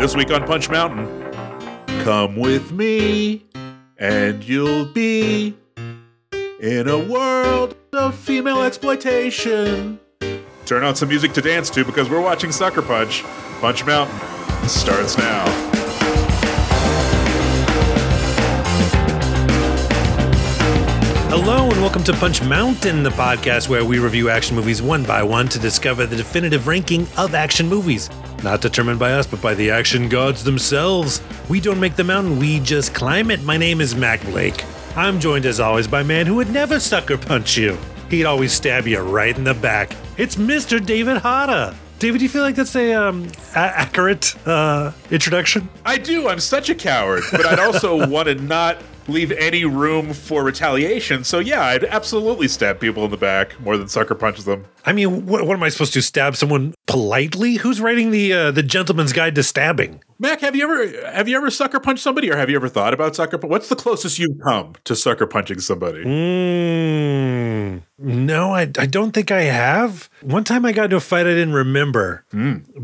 This week on Punch Mountain, come with me and you'll be in a world of female exploitation. Turn on some music to dance to because we're watching Sucker Punch. Punch Mountain starts now. Hello and welcome to Punch Mountain, the podcast where we review action movies one by one to discover the definitive ranking of action movies. Not determined by us, but by the action gods themselves. We don't make the mountain, we just climb it. My name is Mac Blake. I'm joined as always by a man who would never sucker punch you. He'd always stab you right in the back. It's Mr. David Hada. David, do you feel like that's a um, a- accurate uh, introduction? I do. I'm such a coward, but I'd also want to not leave any room for retaliation. So yeah, I'd absolutely stab people in the back more than sucker punch them. I mean, what, what am I supposed to stab someone politely? Who's writing the uh, the Gentleman's Guide to Stabbing? Mac, have you ever have you ever sucker punched somebody, or have you ever thought about sucker? punch? What's the closest you've come to sucker punching somebody? Mm, no, I, I don't think I have. One time I got into a fight I didn't remember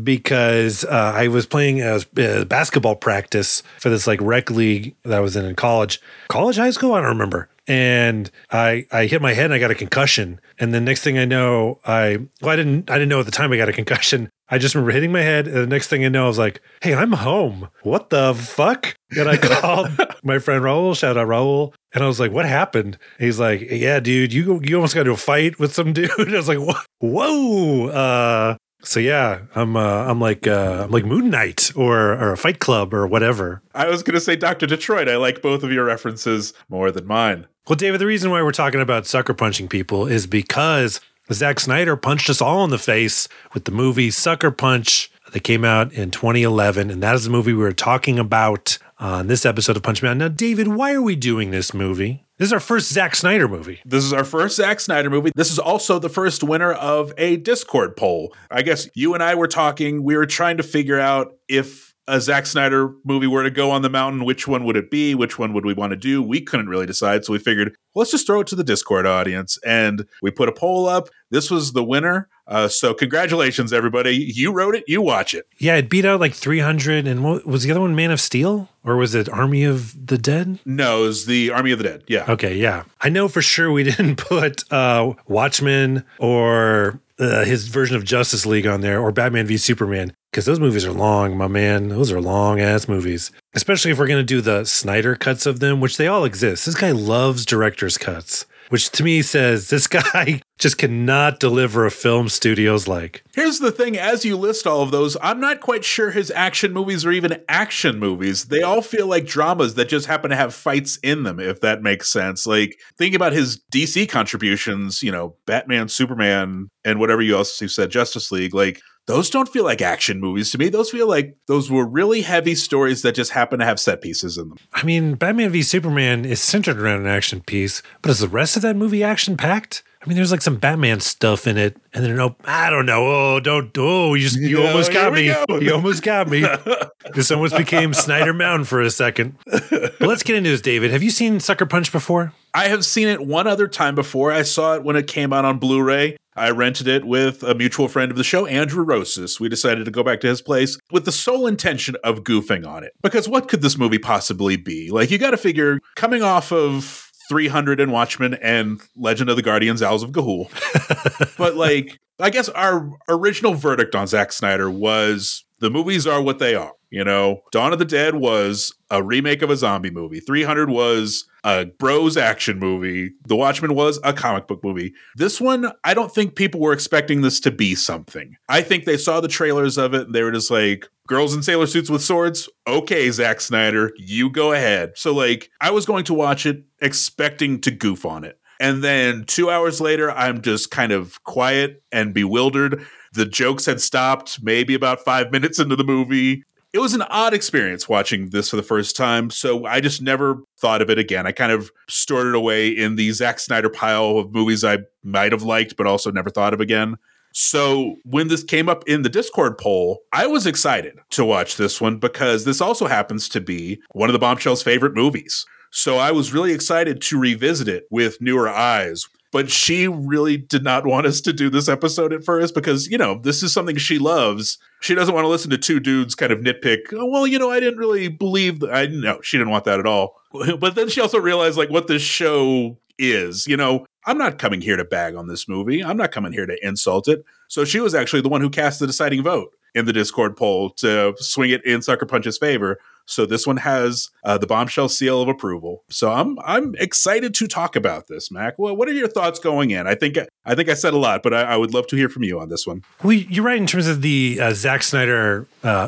because uh, I was playing a, uh basketball practice for this like rec league that I was in in college, college, high school. I don't remember. And I I hit my head and I got a concussion. And the next thing I know, I well I didn't I didn't know at the time I got a concussion. I just remember hitting my head, and the next thing I know, I was like, "Hey, I'm home. What the fuck?" And I called my friend Raul. Shout out Raul. And I was like, "What happened?" And he's like, "Yeah, dude, you you almost got into a fight with some dude." I was like, "Whoa, whoa." Uh, so yeah, I'm uh, I'm like uh, I'm like Moon Knight or or a Fight Club or whatever. I was going to say Doctor Detroit. I like both of your references more than mine. Well, David, the reason why we're talking about sucker punching people is because Zack Snyder punched us all in the face with the movie Sucker Punch that came out in 2011. And that is the movie we were talking about on this episode of Punch Man. Now, David, why are we doing this movie? This is our first Zack Snyder movie. This is our first Zack Snyder movie. This is also the first winner of a Discord poll. I guess you and I were talking. We were trying to figure out if a Zack Snyder movie were to go on the mountain, which one would it be? Which one would we want to do? We couldn't really decide. So we figured, let's just throw it to the Discord audience. And we put a poll up. This was the winner. Uh, so congratulations, everybody. You wrote it, you watch it. Yeah, it beat out like 300. And what was the other one, Man of Steel? Or was it Army of the Dead? No, it's the Army of the Dead. Yeah. Okay, yeah. I know for sure we didn't put uh, Watchmen or uh, his version of Justice League on there or Batman v Superman because those movies are long, my man. Those are long ass movies. Especially if we're going to do the Snyder cuts of them, which they all exist. This guy loves director's cuts, which to me says this guy just cannot deliver a film studios like. Here's the thing as you list all of those, I'm not quite sure his action movies are even action movies. They all feel like dramas that just happen to have fights in them, if that makes sense. Like, think about his DC contributions, you know, Batman, Superman, and whatever you else you said, Justice League. Like, those don't feel like action movies to me. Those feel like those were really heavy stories that just happen to have set pieces in them. I mean, Batman v Superman is centered around an action piece, but is the rest of that movie action packed? I mean, there's like some Batman stuff in it, and then no, I don't know. Oh, don't. Oh, you just, you almost got me. go. You almost got me. This almost became Snyder Mountain for a second. But let's get into this, David. Have you seen Sucker Punch before? I have seen it one other time before. I saw it when it came out on Blu ray. I rented it with a mutual friend of the show, Andrew Rosas. We decided to go back to his place with the sole intention of goofing on it. Because what could this movie possibly be? Like, you got to figure, coming off of 300 and Watchmen and Legend of the Guardians, Owls of Ga'Hoole. but, like, I guess our original verdict on Zack Snyder was the movies are what they are. You know, Dawn of the Dead was a remake of a zombie movie. 300 was a bros action movie. The Watchmen was a comic book movie. This one, I don't think people were expecting this to be something. I think they saw the trailers of it and they were just like, girls in sailor suits with swords? Okay, Zack Snyder, you go ahead. So, like, I was going to watch it expecting to goof on it. And then two hours later, I'm just kind of quiet and bewildered. The jokes had stopped maybe about five minutes into the movie. It was an odd experience watching this for the first time, so I just never thought of it again. I kind of stored it away in the Zack Snyder pile of movies I might have liked, but also never thought of again. So when this came up in the Discord poll, I was excited to watch this one because this also happens to be one of the Bombshell's favorite movies. So I was really excited to revisit it with newer eyes. But she really did not want us to do this episode at first because, you know, this is something she loves. She doesn't want to listen to two dudes kind of nitpick. Oh, well, you know, I didn't really believe that. I know she didn't want that at all. But then she also realized like what this show is. You know, I'm not coming here to bag on this movie. I'm not coming here to insult it. So she was actually the one who cast the deciding vote in the Discord poll to swing it in Sucker Punch's favor. So this one has uh, the bombshell seal of approval. So I'm I'm excited to talk about this, Mac. Well, what are your thoughts going in? I think I think I said a lot, but I, I would love to hear from you on this one. Well, you're right in terms of the uh, Zack Snyder uh,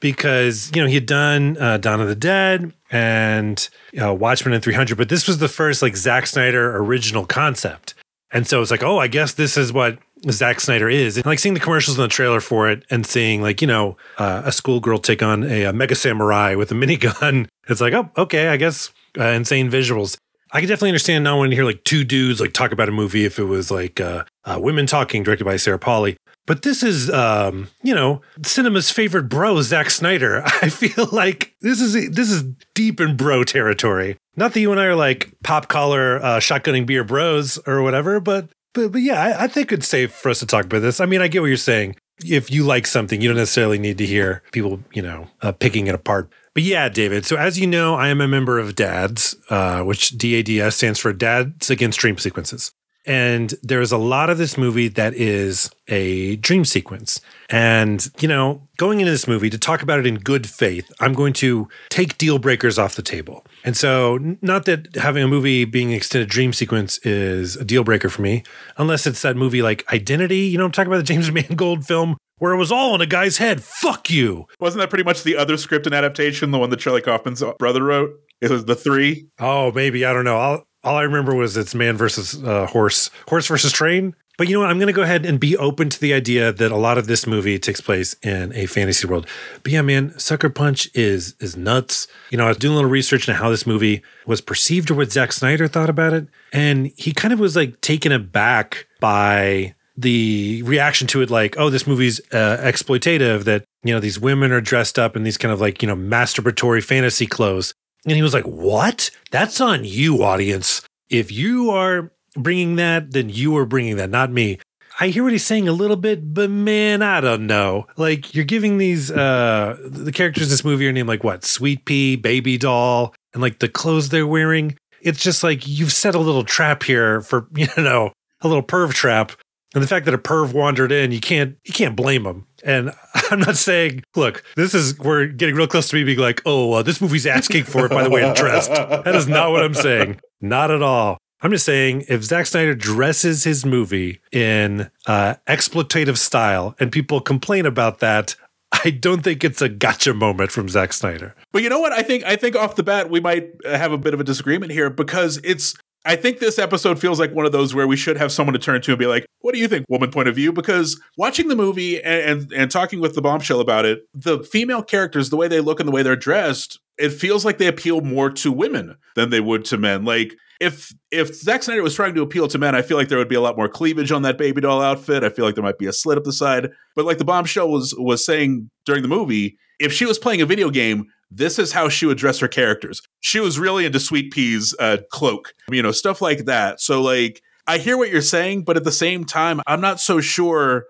because you know he had done uh, Dawn of the Dead and uh, Watchmen and 300, but this was the first like Zack Snyder original concept. And so it's like, oh, I guess this is what Zack Snyder is. And like seeing the commercials in the trailer for it and seeing like, you know, uh, a schoolgirl take on a, a, mega samurai with a minigun. It's like, oh, okay, I guess uh, insane visuals. I can definitely understand not wanting to hear like two dudes like talk about a movie if it was like uh, uh, women talking directed by Sarah Polley. But this is, um, you know, cinema's favorite bro, Zack Snyder. I feel like this is this is deep in bro territory. Not that you and I are like pop collar uh, shotgunning beer bros or whatever, but but but yeah, I, I think it's safe for us to talk about this. I mean, I get what you're saying. If you like something, you don't necessarily need to hear people, you know, uh, picking it apart. But yeah, David. So as you know, I am a member of DADS, uh, which DADS stands for Dads Against Dream Sequences. And there's a lot of this movie that is a dream sequence. And, you know, going into this movie to talk about it in good faith, I'm going to take deal breakers off the table. And so, not that having a movie being an extended dream sequence is a deal breaker for me, unless it's that movie like Identity. You know, I'm talking about the James Mangold film where it was all in a guy's head. Fuck you. Wasn't that pretty much the other script and adaptation, the one that Charlie Kaufman's brother wrote? It was the three. Oh, maybe I don't know. I'll all I remember was it's man versus uh, horse, horse versus train. But you know what? I'm going to go ahead and be open to the idea that a lot of this movie takes place in a fantasy world. But yeah, man, Sucker Punch is is nuts. You know, I was doing a little research into how this movie was perceived or what Zack Snyder thought about it, and he kind of was like taken aback by the reaction to it like oh this movie's uh, exploitative that you know these women are dressed up in these kind of like you know masturbatory fantasy clothes and he was like, What? That's on you, audience. If you are bringing that, then you are bringing that, not me. I hear what he's saying a little bit, but man, I don't know. Like you're giving these uh the characters in this movie are named like what? Sweet Pea, Baby Doll, and like the clothes they're wearing. It's just like you've set a little trap here for, you know, a little perv trap. And the fact that a perv wandered in, you can't you can't blame him. And I'm not saying, look, this is, we're getting real close to me being like, oh, uh, this movie's asking for it by the way it's dressed. That is not what I'm saying. Not at all. I'm just saying if Zack Snyder dresses his movie in uh, exploitative style and people complain about that, I don't think it's a gotcha moment from Zack Snyder. But you know what? I think I think off the bat we might have a bit of a disagreement here because it's I think this episode feels like one of those where we should have someone to turn to and be like, "What do you think, woman point of view?" Because watching the movie and, and and, talking with the bombshell about it, the female characters, the way they look and the way they're dressed, it feels like they appeal more to women than they would to men. Like if if Zack Snyder was trying to appeal to men, I feel like there would be a lot more cleavage on that baby doll outfit. I feel like there might be a slit up the side. But like the bombshell was was saying during the movie, if she was playing a video game, this is how she would dress her characters. She was really into Sweet Pea's uh, cloak, you know, stuff like that. So, like, I hear what you're saying, but at the same time, I'm not so sure.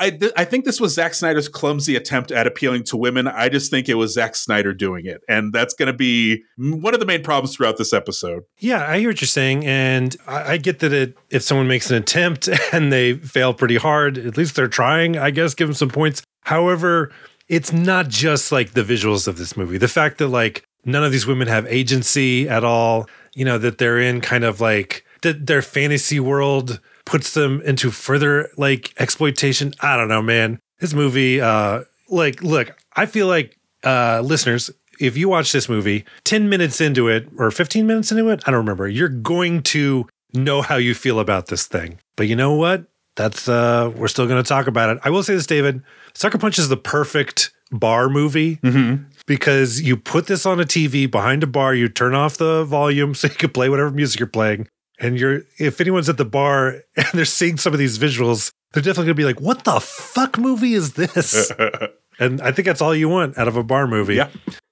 I, th- I think this was Zack Snyder's clumsy attempt at appealing to women. I just think it was Zack Snyder doing it. And that's going to be one of the main problems throughout this episode. Yeah, I hear what you're saying. And I, I get that it, if someone makes an attempt and they fail pretty hard, at least they're trying, I guess, give them some points. However, it's not just like the visuals of this movie. The fact that like none of these women have agency at all, you know, that they're in kind of like that their fantasy world puts them into further like exploitation. I don't know, man. This movie, uh, like, look, I feel like uh, listeners, if you watch this movie 10 minutes into it or 15 minutes into it, I don't remember, you're going to know how you feel about this thing. But you know what? That's uh we're still going to talk about it. I will say this David, Sucker Punch is the perfect bar movie mm-hmm. because you put this on a TV behind a bar, you turn off the volume so you can play whatever music you're playing. And you're if anyone's at the bar and they're seeing some of these visuals, they're definitely gonna be like, "What the fuck movie is this?" and I think that's all you want out of a bar movie. Yeah.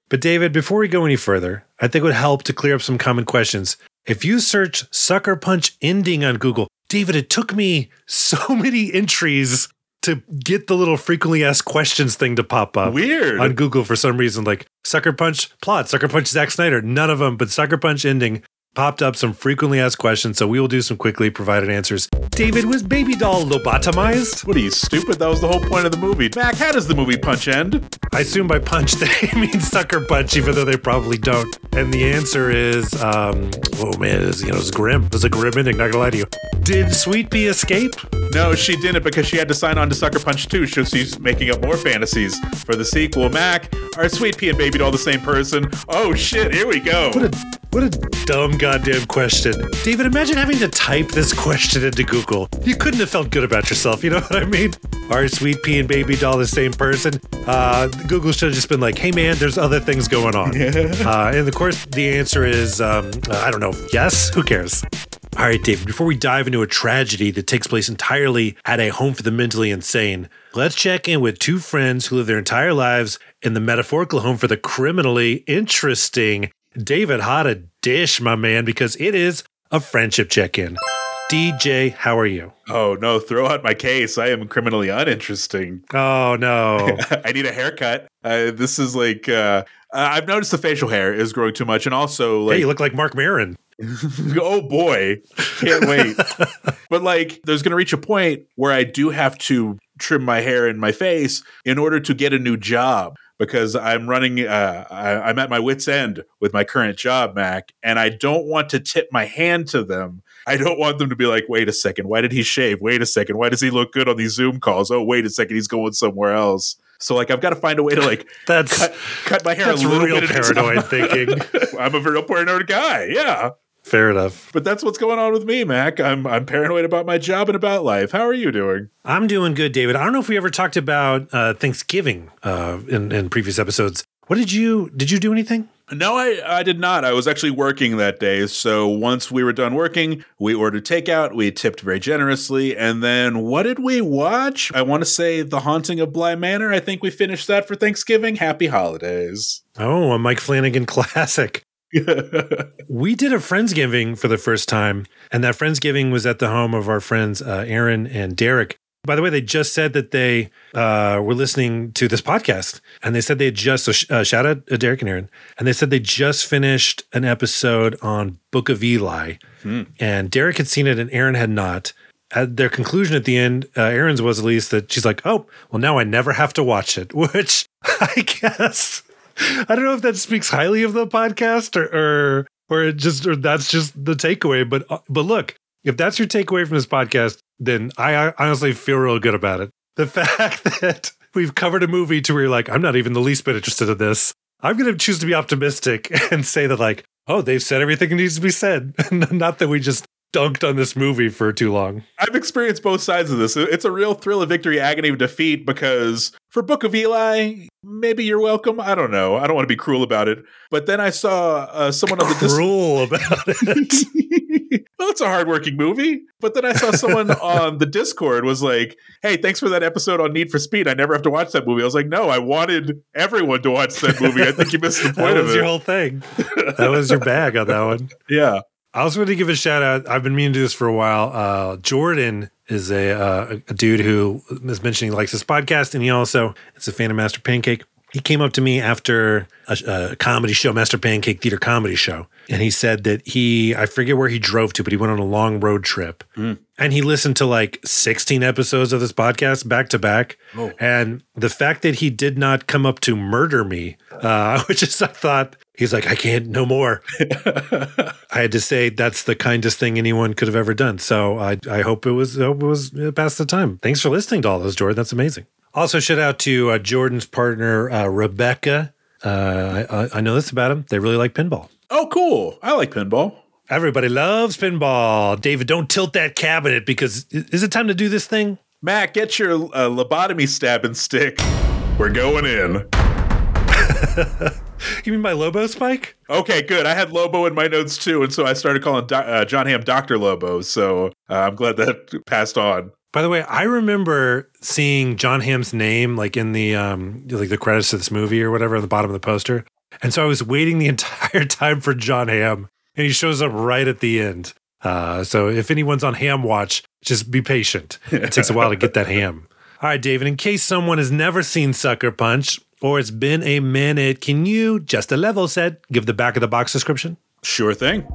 But David, before we go any further, I think it would help to clear up some common questions. If you search Sucker Punch ending on Google, David, it took me so many entries to get the little frequently asked questions thing to pop up. Weird. On Google for some reason, like Sucker Punch plot, Sucker Punch Zack Snyder, none of them, but Sucker Punch ending popped up some frequently asked questions, so we will do some quickly provided answers. David, was Baby Doll lobotomized? What are you, stupid? That was the whole point of the movie. Mac, how does the movie punch end? I assume by punch they mean sucker punch, even though they probably don't. And the answer is, um, oh man, it was, you know, it was grim. It was a grim ending, not gonna lie to you. Did Sweet Pea escape? No, she didn't because she had to sign on to Sucker Punch 2, so she's making up more fantasies for the sequel. Mac, are Sweet Pea and Baby Doll the same person? Oh shit, here we go. What a what a dumb goddamn question. David, imagine having to type this question into Google. You couldn't have felt good about yourself, you know what I mean? Are Sweet Pea and Baby Doll the same person? Uh, Google should have just been like, hey man, there's other things going on. uh, and of course, the answer is, um, I don't know, yes? Who cares? All right, David, before we dive into a tragedy that takes place entirely at a home for the mentally insane, let's check in with two friends who live their entire lives in the metaphorical home for the criminally interesting. David, how to dish, my man, because it is a friendship check in. DJ, how are you? Oh no, throw out my case. I am criminally uninteresting. Oh no. I need a haircut. Uh, this is like uh, I've noticed the facial hair is growing too much, and also like hey, you look like Marc Maron. oh boy, can't wait. but like, there's going to reach a point where I do have to trim my hair and my face in order to get a new job because I'm running, uh, I, I'm at my wits' end with my current job, Mac, and I don't want to tip my hand to them. I don't want them to be like, wait a second, why did he shave? Wait a second, why does he look good on these Zoom calls? Oh, wait a second, he's going somewhere else. So like I've got to find a way to like that's cut, cut my hair that's a little real bit. paranoid thinking. I'm a real paranoid guy. Yeah. Fair enough. But that's what's going on with me, Mac. I'm I'm paranoid about my job and about life. How are you doing? I'm doing good, David. I don't know if we ever talked about uh, Thanksgiving uh, in in previous episodes. What did you did you do anything? No, I, I did not. I was actually working that day. So once we were done working, we ordered takeout. We tipped very generously. And then what did we watch? I want to say The Haunting of Bly Manor. I think we finished that for Thanksgiving. Happy holidays. Oh, a Mike Flanagan classic. we did a Friendsgiving for the first time, and that Friendsgiving was at the home of our friends uh, Aaron and Derek. By the way, they just said that they uh, were listening to this podcast, and they said they had just so sh- uh, shout out to Derek and Aaron, and they said they just finished an episode on Book of Eli, hmm. and Derek had seen it and Aaron had not. At their conclusion at the end, uh, Aaron's was at least that she's like, "Oh, well, now I never have to watch it," which I guess I don't know if that speaks highly of the podcast or or or just or that's just the takeaway. But uh, but look, if that's your takeaway from this podcast, then I, I honestly feel real good about it. The fact that we've covered a movie to where you're like, I'm not even the least bit interested in this. I'm going to choose to be optimistic and say that like, oh, they've said everything that needs to be said. not that we just dunked on this movie for too long. I've experienced both sides of this. It's a real thrill of victory, agony of defeat, because for Book of Eli, maybe you're welcome. I don't know. I don't want to be cruel about it. But then I saw uh, someone on the cruel dis- about it. well, it's a hardworking movie. But then I saw someone on the Discord was like, "Hey, thanks for that episode on Need for Speed. I never have to watch that movie." I was like, "No, I wanted everyone to watch that movie. I think you missed the point that was of it." Your whole thing. That was your bag on that one. Yeah. I also want to give a shout out. I've been meaning to do this for a while. Uh, Jordan is a, uh, a dude who is mentioning he likes this podcast, and he also is a fan of Master Pancake. He came up to me after a, a, comedy show, Master Pancake Theater comedy show, and he said that he I forget where he drove to, but he went on a long road trip, mm. and he listened to like 16 episodes of this podcast back to back. Oh. And the fact that he did not come up to murder me, uh, which is I thought He's like, I can't no more. I had to say that's the kindest thing anyone could have ever done. So I, I hope it was hope it was past the time. Thanks for listening to all those, Jordan. That's amazing. Also, shout out to uh, Jordan's partner uh, Rebecca. Uh, I, I know this about him. They really like pinball. Oh, cool! I like pinball. Everybody loves pinball. David, don't tilt that cabinet because is it time to do this thing? Matt, get your uh, lobotomy stabbing stick. We're going in. you mean my Lobo Spike? Okay, good. I had Lobo in my notes too, and so I started calling Do- uh, Jon Hamm Doctor Lobo. So uh, I'm glad that passed on. By the way, I remember seeing Jon Hamm's name like in the um like the credits of this movie or whatever on the bottom of the poster. And so I was waiting the entire time for Jon Hamm, and he shows up right at the end. Uh, so if anyone's on ham watch, just be patient. It takes a while to get that ham. All right, David, in case someone has never seen Sucker Punch or it's been a minute, can you, just a level set, give the back of the box description? Sure thing.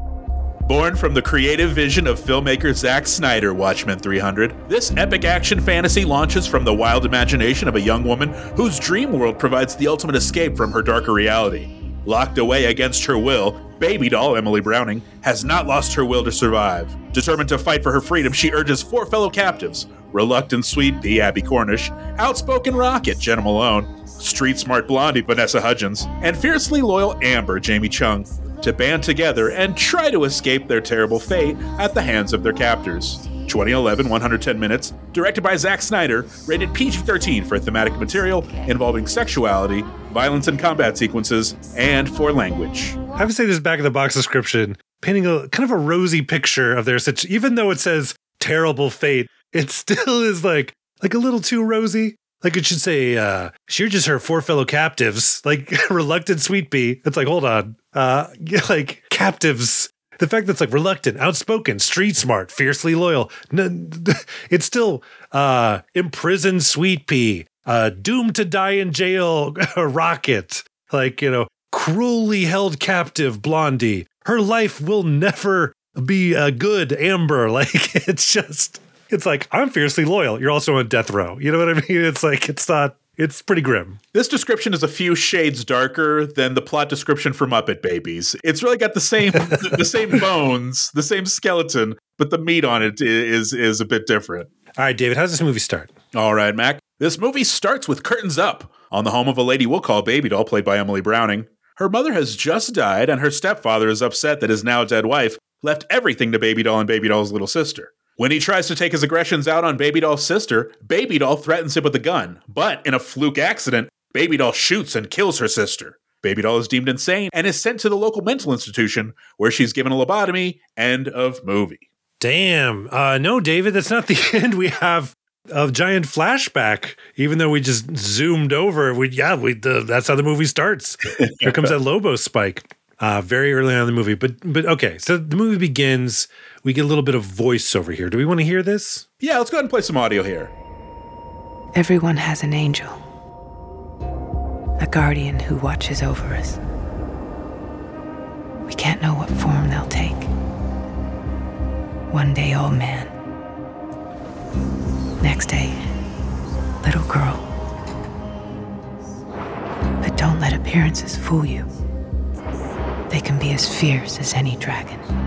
Born from the creative vision of filmmaker Zack Snyder, Watchmen 300, this epic action fantasy launches from the wild imagination of a young woman whose dream world provides the ultimate escape from her darker reality. Locked away against her will, baby doll Emily Browning has not lost her will to survive. Determined to fight for her freedom, she urges four fellow captives reluctant sweet pea Abbie Cornish, outspoken rocket Jena Malone, street smart blondie Vanessa Hudgens, and fiercely loyal Amber Jamie Chung to band together and try to escape their terrible fate at the hands of their captors. 2011, 110 minutes, directed by Zack Snyder, rated PG 13 for thematic material involving sexuality, violence and combat sequences, and for language. I would say this back of the box description, painting a kind of a rosy picture of their situation, even though it says terrible fate, it still is like like a little too rosy. Like it should say, uh, she urges her four fellow captives, like reluctant sweet pea. It's like, hold on. Uh, like captives. The fact that's like reluctant, outspoken, street smart, fiercely loyal. It's still uh, imprisoned sweet pea, uh, doomed to die in jail, rocket. Like, you know, cruelly held captive blondie. Her life will never be a good amber. Like, it's just it's like I'm fiercely loyal. You're also on death row. You know what I mean? It's like it's not. It's pretty grim. This description is a few shades darker than the plot description for Muppet Babies. It's really got the same the same bones, the same skeleton, but the meat on it is is a bit different. All right, David, how does this movie start? All right, Mac. This movie starts with curtains up on the home of a lady we'll call Baby Doll, played by Emily Browning. Her mother has just died, and her stepfather is upset that his now dead wife left everything to Baby Doll and Baby Doll's little sister. When he tries to take his aggressions out on Baby Doll's sister, Baby Doll threatens him with a gun. But in a fluke accident, Baby Doll shoots and kills her sister. Baby Doll is deemed insane and is sent to the local mental institution where she's given a lobotomy. End of movie. Damn. Uh, no, David, that's not the end. We have a giant flashback, even though we just zoomed over. We yeah, we the, that's how the movie starts. Here comes that Lobo spike. Uh, very early on in the movie, but but okay. So the movie begins we get a little bit of voiceover here. Do we want to hear this? Yeah, let's go ahead and play some audio here. Everyone has an angel, a guardian who watches over us. We can't know what form they'll take. One day, old man. Next day, little girl. But don't let appearances fool you. They can be as fierce as any dragon.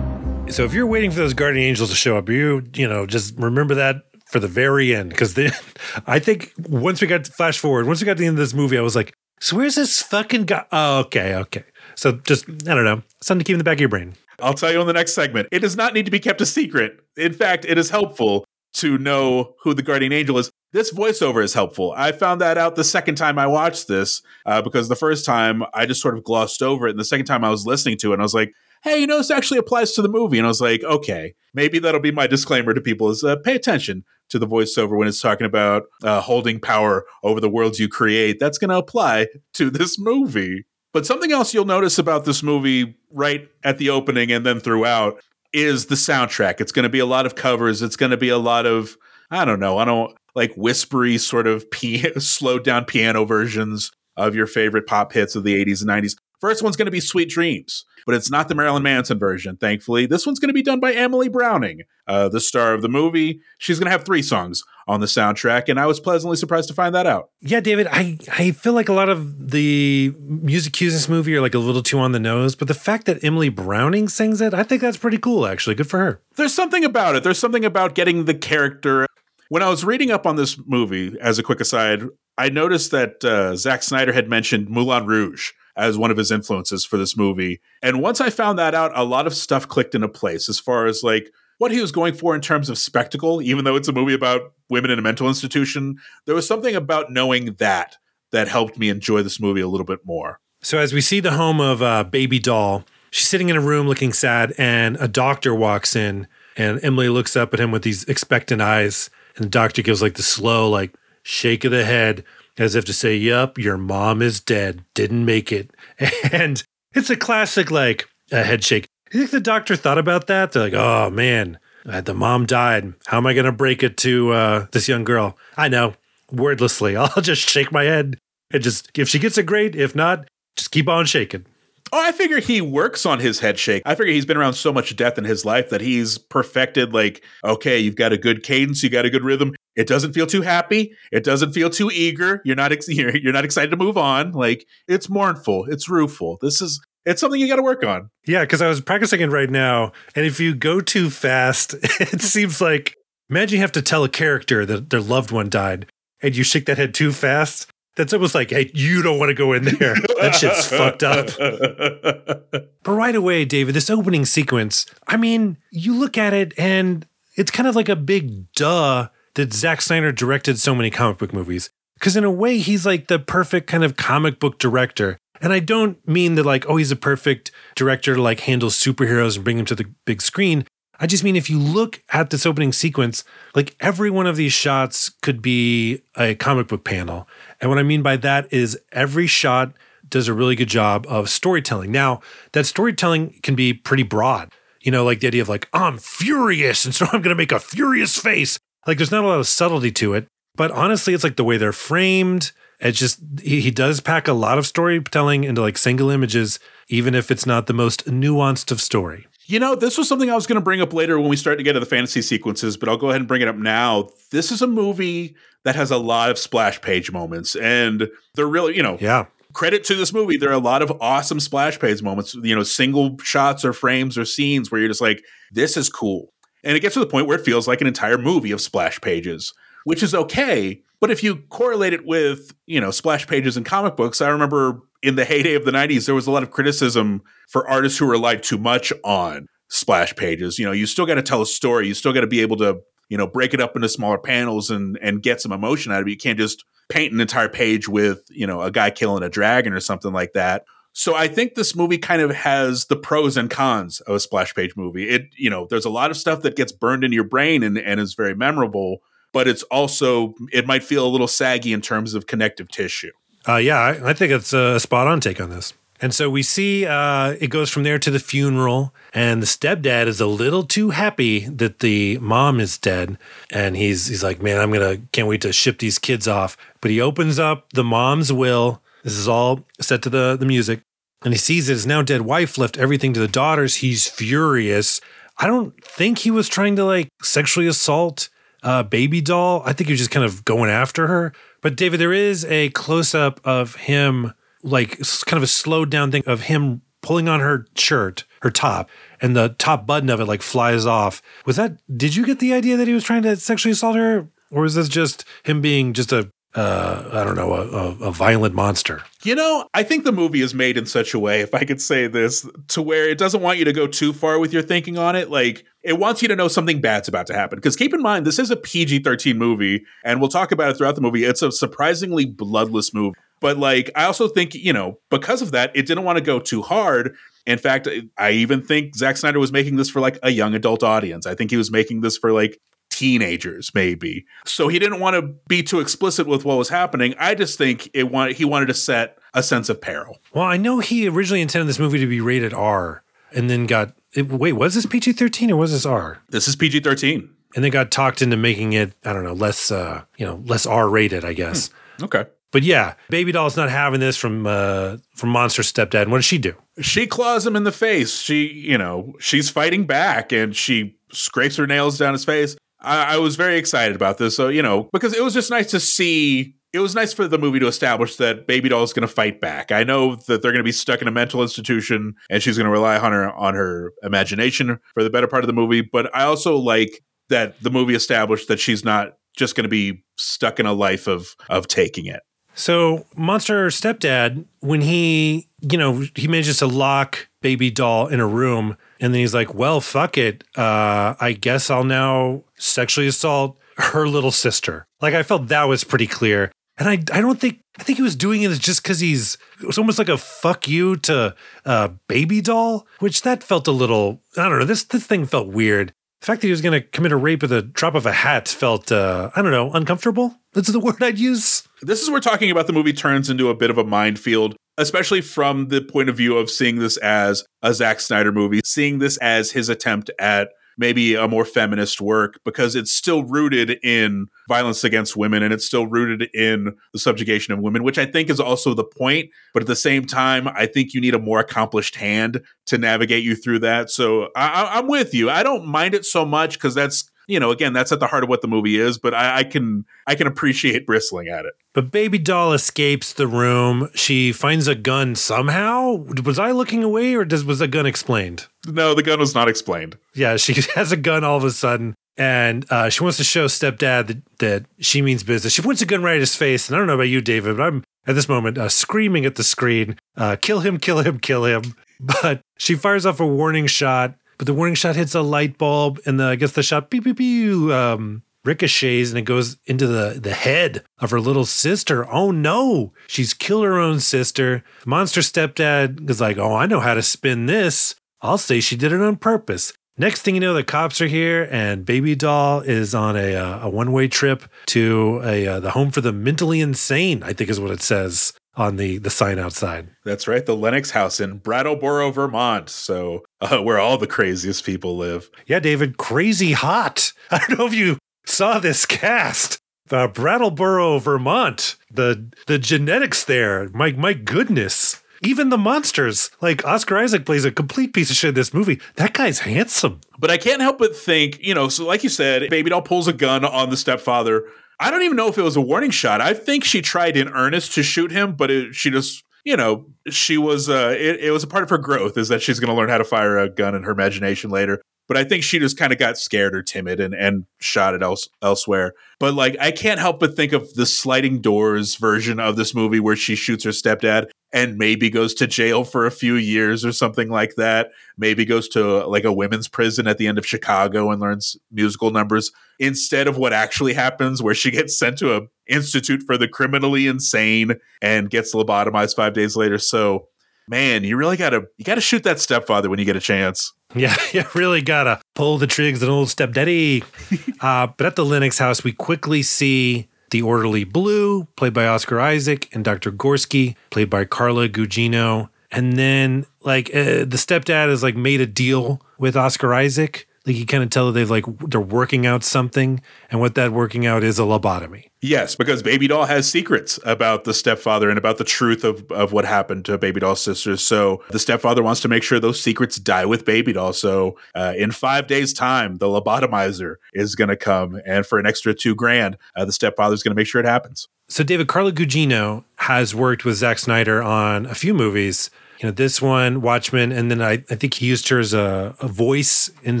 So if you're waiting for those guardian angels to show up, you you know just remember that for the very end because then I think once we got to flash forward, once we got to the end of this movie, I was like, so where's this fucking guy? Oh, okay, okay. So just I don't know, something to keep in the back of your brain. I'll tell you in the next segment. It does not need to be kept a secret. In fact, it is helpful to know who the guardian angel is. This voiceover is helpful. I found that out the second time I watched this uh, because the first time I just sort of glossed over it, and the second time I was listening to it, and I was like, hey, you know, this actually applies to the movie. And I was like, okay, maybe that'll be my disclaimer to people is uh, pay attention to the voiceover when it's talking about uh, holding power over the worlds you create. That's going to apply to this movie. But something else you'll notice about this movie right at the opening and then throughout is the soundtrack. It's going to be a lot of covers. It's going to be a lot of, I don't know, I don't like whispery sort of p- slowed down piano versions of your favorite pop hits of the 80s and 90s. First one's going to be Sweet Dreams but it's not the Marilyn Manson version, thankfully. This one's going to be done by Emily Browning, uh, the star of the movie. She's going to have three songs on the soundtrack, and I was pleasantly surprised to find that out. Yeah, David, I, I feel like a lot of the music cues in this movie are like a little too on the nose, but the fact that Emily Browning sings it, I think that's pretty cool, actually. Good for her. There's something about it. There's something about getting the character. When I was reading up on this movie, as a quick aside, I noticed that uh, Zack Snyder had mentioned Moulin Rouge as one of his influences for this movie. And once I found that out, a lot of stuff clicked into place as far as like what he was going for in terms of spectacle, even though it's a movie about women in a mental institution. There was something about knowing that that helped me enjoy this movie a little bit more. So as we see the home of uh, Baby Doll, she's sitting in a room looking sad, and a doctor walks in, and Emily looks up at him with these expectant eyes, and the doctor gives like the slow like shake of the head as if to say, Yup, your mom is dead, didn't make it. And it's a classic, like, a head shake. You think the doctor thought about that? They're like, oh man, uh, the mom died. How am I going to break it to uh, this young girl? I know, wordlessly. I'll just shake my head and just, if she gets it, great. If not, just keep on shaking. Oh, I figure he works on his head shake. I figure he's been around so much death in his life that he's perfected, like, okay, you've got a good cadence, you got a good rhythm. It doesn't feel too happy. It doesn't feel too eager. You're not ex- you're, you're not excited to move on. Like it's mournful. It's rueful. This is it's something you got to work on. Yeah, because I was practicing it right now, and if you go too fast, it seems like imagine you have to tell a character that their loved one died, and you shake that head too fast. That's almost like, hey, you don't want to go in there. That shit's fucked up. But right away, David, this opening sequence, I mean, you look at it and it's kind of like a big duh that Zack Snyder directed so many comic book movies. Because in a way, he's like the perfect kind of comic book director. And I don't mean that like, oh, he's a perfect director to like handle superheroes and bring them to the big screen. I just mean if you look at this opening sequence, like every one of these shots could be a comic book panel. And what I mean by that is every shot does a really good job of storytelling. Now, that storytelling can be pretty broad. You know, like the idea of like, I'm furious, and so I'm going to make a furious face. Like, there's not a lot of subtlety to it. But honestly, it's like the way they're framed. It's just, he, he does pack a lot of storytelling into like single images, even if it's not the most nuanced of story. You know, this was something I was going to bring up later when we start to get to the fantasy sequences, but I'll go ahead and bring it up now. This is a movie that has a lot of splash page moments, and they're really, you know, Yeah. credit to this movie. There are a lot of awesome splash page moments, you know, single shots or frames or scenes where you're just like, this is cool. And it gets to the point where it feels like an entire movie of splash pages, which is okay. But if you correlate it with, you know, splash pages in comic books, I remember in the heyday of the 90s, there was a lot of criticism for artists who relied too much on splash pages. You know, you still got to tell a story. You still got to be able to, you know, break it up into smaller panels and and get some emotion out of it. You can't just paint an entire page with, you know, a guy killing a dragon or something like that. So I think this movie kind of has the pros and cons of a splash page movie. It, you know, there's a lot of stuff that gets burned into your brain and, and is very memorable, but it's also it might feel a little saggy in terms of connective tissue. Uh, yeah, I, I think it's a spot on take on this. And so we see uh, it goes from there to the funeral, and the stepdad is a little too happy that the mom is dead, and he's he's like, man, I'm gonna can't wait to ship these kids off. But he opens up the mom's will. This is all set to the the music, and he sees that his now dead wife left everything to the daughters. He's furious. I don't think he was trying to like sexually assault uh, baby doll. I think he was just kind of going after her. But David, there is a close up of him, like kind of a slowed down thing of him pulling on her shirt, her top, and the top button of it like flies off. Was that? Did you get the idea that he was trying to sexually assault her, or is this just him being just a uh, I don't know, a, a, a violent monster? You know, I think the movie is made in such a way, if I could say this, to where it doesn't want you to go too far with your thinking on it. Like, it wants you to know something bad's about to happen. Because keep in mind, this is a PG 13 movie, and we'll talk about it throughout the movie. It's a surprisingly bloodless movie. But, like, I also think, you know, because of that, it didn't want to go too hard. In fact, I even think Zack Snyder was making this for like a young adult audience. I think he was making this for like teenagers maybe. So he didn't want to be too explicit with what was happening. I just think it wanted he wanted to set a sense of peril. Well, I know he originally intended this movie to be rated R, and then got it, wait, was this PG thirteen or was this R? this is pg-13 and then got talked into making it i don't know less uh you know less r rated i guess. Okay. But yeah baby doll's not having this from uh from monster stepdad. And what does she do? She claws him in the face. She you know she's fighting back and she scrapes her nails down his face I, I was very excited about this so you know because it was just nice to see it was nice for the movie to establish that baby doll is going to fight back. I know that they're going to be stuck in a mental institution and she's going to rely on her on her imagination for the better part of the movie but i also like that the movie established that she's not just going to be stuck in a life of of taking it. So monster stepdad when he you know he manages to lock baby doll in a room and then he's like well fuck it. Uh i guess i'll now sexually assault her little sister. Like i felt that was pretty clear. And i i don't think i think he was doing it just because he's it was almost like a fuck you to uh baby doll which that felt a little i don't know this this thing felt weird. The fact that he was going to commit a rape with a drop of a hat felt uh i don't know uncomfortable. That's the word i'd use this is where talking about the movie turns into a bit of a minefield especially from the point of view of seeing this as a Zack Snyder movie, seeing this as his attempt at maybe a more feminist work because it's still rooted in violence against women and it's still rooted in the subjugation of women, which I think is also the point. But at the same time, I think you need a more accomplished hand to navigate you through that. So I, am with you. I don't mind it so much because that's you know, again, that's at the heart of what the movie is, but I, I, can I can appreciate bristling at it. But Baby Doll escapes the room. She finds a gun somehow. Was I looking away, or does was the gun explained? No, the gun was not explained. Yeah, she has a gun all of a sudden, and uh, she wants to show stepdad that, that she means business. She points a gun right at his face, and I don't know about you, David, but I'm at this moment uh, screaming at the screen, uh, "Kill him! Kill him! Kill him!" But she fires off a warning shot but the warning shot hits a light bulb, and the I guess the shot pew pew pew um, ricochets and it goes into the the head of her little sister. Oh no, she's killed her own sister. Monster stepdad is like, oh, I know how to spin this. I'll say she did it on purpose. Next thing you know, the cops are here, and Baby Doll is on a, uh, a one way trip to a uh, the home for the mentally insane. I think is what it says on the the sign outside. That's right, the Lennox House in Brattleboro, Vermont. So uh, where all the craziest people live. Yeah, David, crazy hot. I don't know if you saw this cast. Uh, Brattleboro, Vermont. The the genetics there. My my goodness. Even the monsters, like Oscar Isaac plays a complete piece of shit in this movie. That guy's handsome. But I can't help but think, you know, so like you said, Baby Doll pulls a gun on the stepfather I don't even know if it was a warning shot. I think she tried in earnest to shoot him, but it, she just, you know, she was, uh, it, it was a part of her growth is that she's going to learn how to fire a gun in her imagination later. But I think she just kind of got scared or timid and, and shot it else, elsewhere. But like, I can't help but think of the sliding doors version of this movie where she shoots her stepdad and maybe goes to jail for a few years or something like that. Maybe goes to like a women's prison at the end of Chicago and learns musical numbers instead of what actually happens, where she gets sent to a institute for the criminally insane and gets lobotomized five days later. So, man, you really gotta you gotta shoot that stepfather when you get a chance. Yeah, you really gotta pull the triggers, an old stepdaddy. uh, but at the Lennox house, we quickly see the orderly Blue, played by Oscar Isaac, and Dr. Gorski, played by Carla Gugino. And then, like, uh, the stepdad has like made a deal with Oscar Isaac like you kind of tell that they've like they're working out something and what that working out is a lobotomy. Yes because baby doll has secrets about the stepfather and about the truth of, of what happened to baby doll's sisters so the stepfather wants to make sure those secrets die with baby doll. So uh, in five days time the lobotomizer is going to come and for an extra two grand uh, the stepfather is going to make sure it happens. So david carla gugino has worked with Zack snyder on a few movies you know this one watchmen and then i, I think he used her as a, a voice in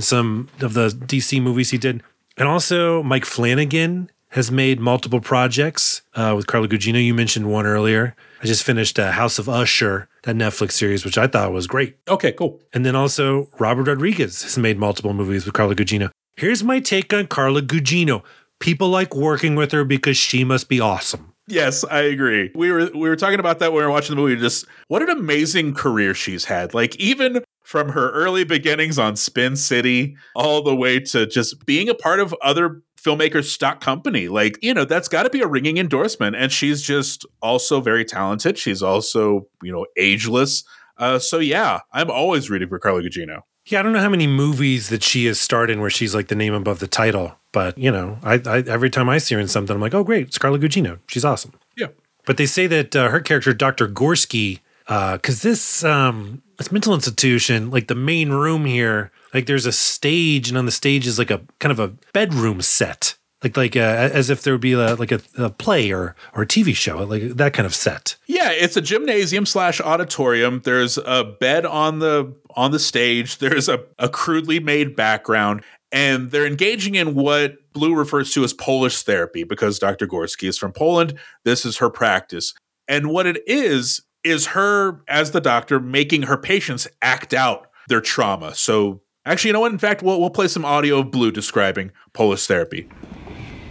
some of the dc movies he did. And also mike flanagan has made multiple projects uh, with carla gugino. You mentioned one earlier. I just finished uh, house of usher that netflix series which i thought was great. Okay cool. And then also robert rodriguez has made multiple movies with carla gugino. Here's my take on carla gugino. People like working with her because she must be awesome Yes, I agree. We were we were talking about that when we were watching the movie. Just what an amazing career she's had. Like even from her early beginnings on Spin City all the way to just being a part of other filmmakers stock company like you know that's got to be a ringing endorsement and she's just also very talented she's also you know ageless uh, so yeah i'm always rooting for carla gugino yeah i don't know how many movies that she has starred in where she's like the name above the title but you know, I, I every time I see her in something, I'm like, oh great, Scarlett Gugino, she's awesome. Yeah. But they say that uh, her character, Dr. Gorski, because uh, this um, this mental institution, like the main room here, like there's a stage, and on the stage is like a kind of a bedroom set, like like uh, as if there would be a, like a, a, play or or a TV show, like that kind of set. Yeah, it's a gymnasium slash auditorium. There's a bed on the on the stage. There's a, a crudely made background, and they're engaging in what Blue refers to as Polish therapy because Dr. Gorski is from Poland. This is her practice. And what it is, is her, as the doctor, making her patients act out their trauma. So, actually, you know what? In fact, we'll, we'll play some audio of Blue describing Polish therapy.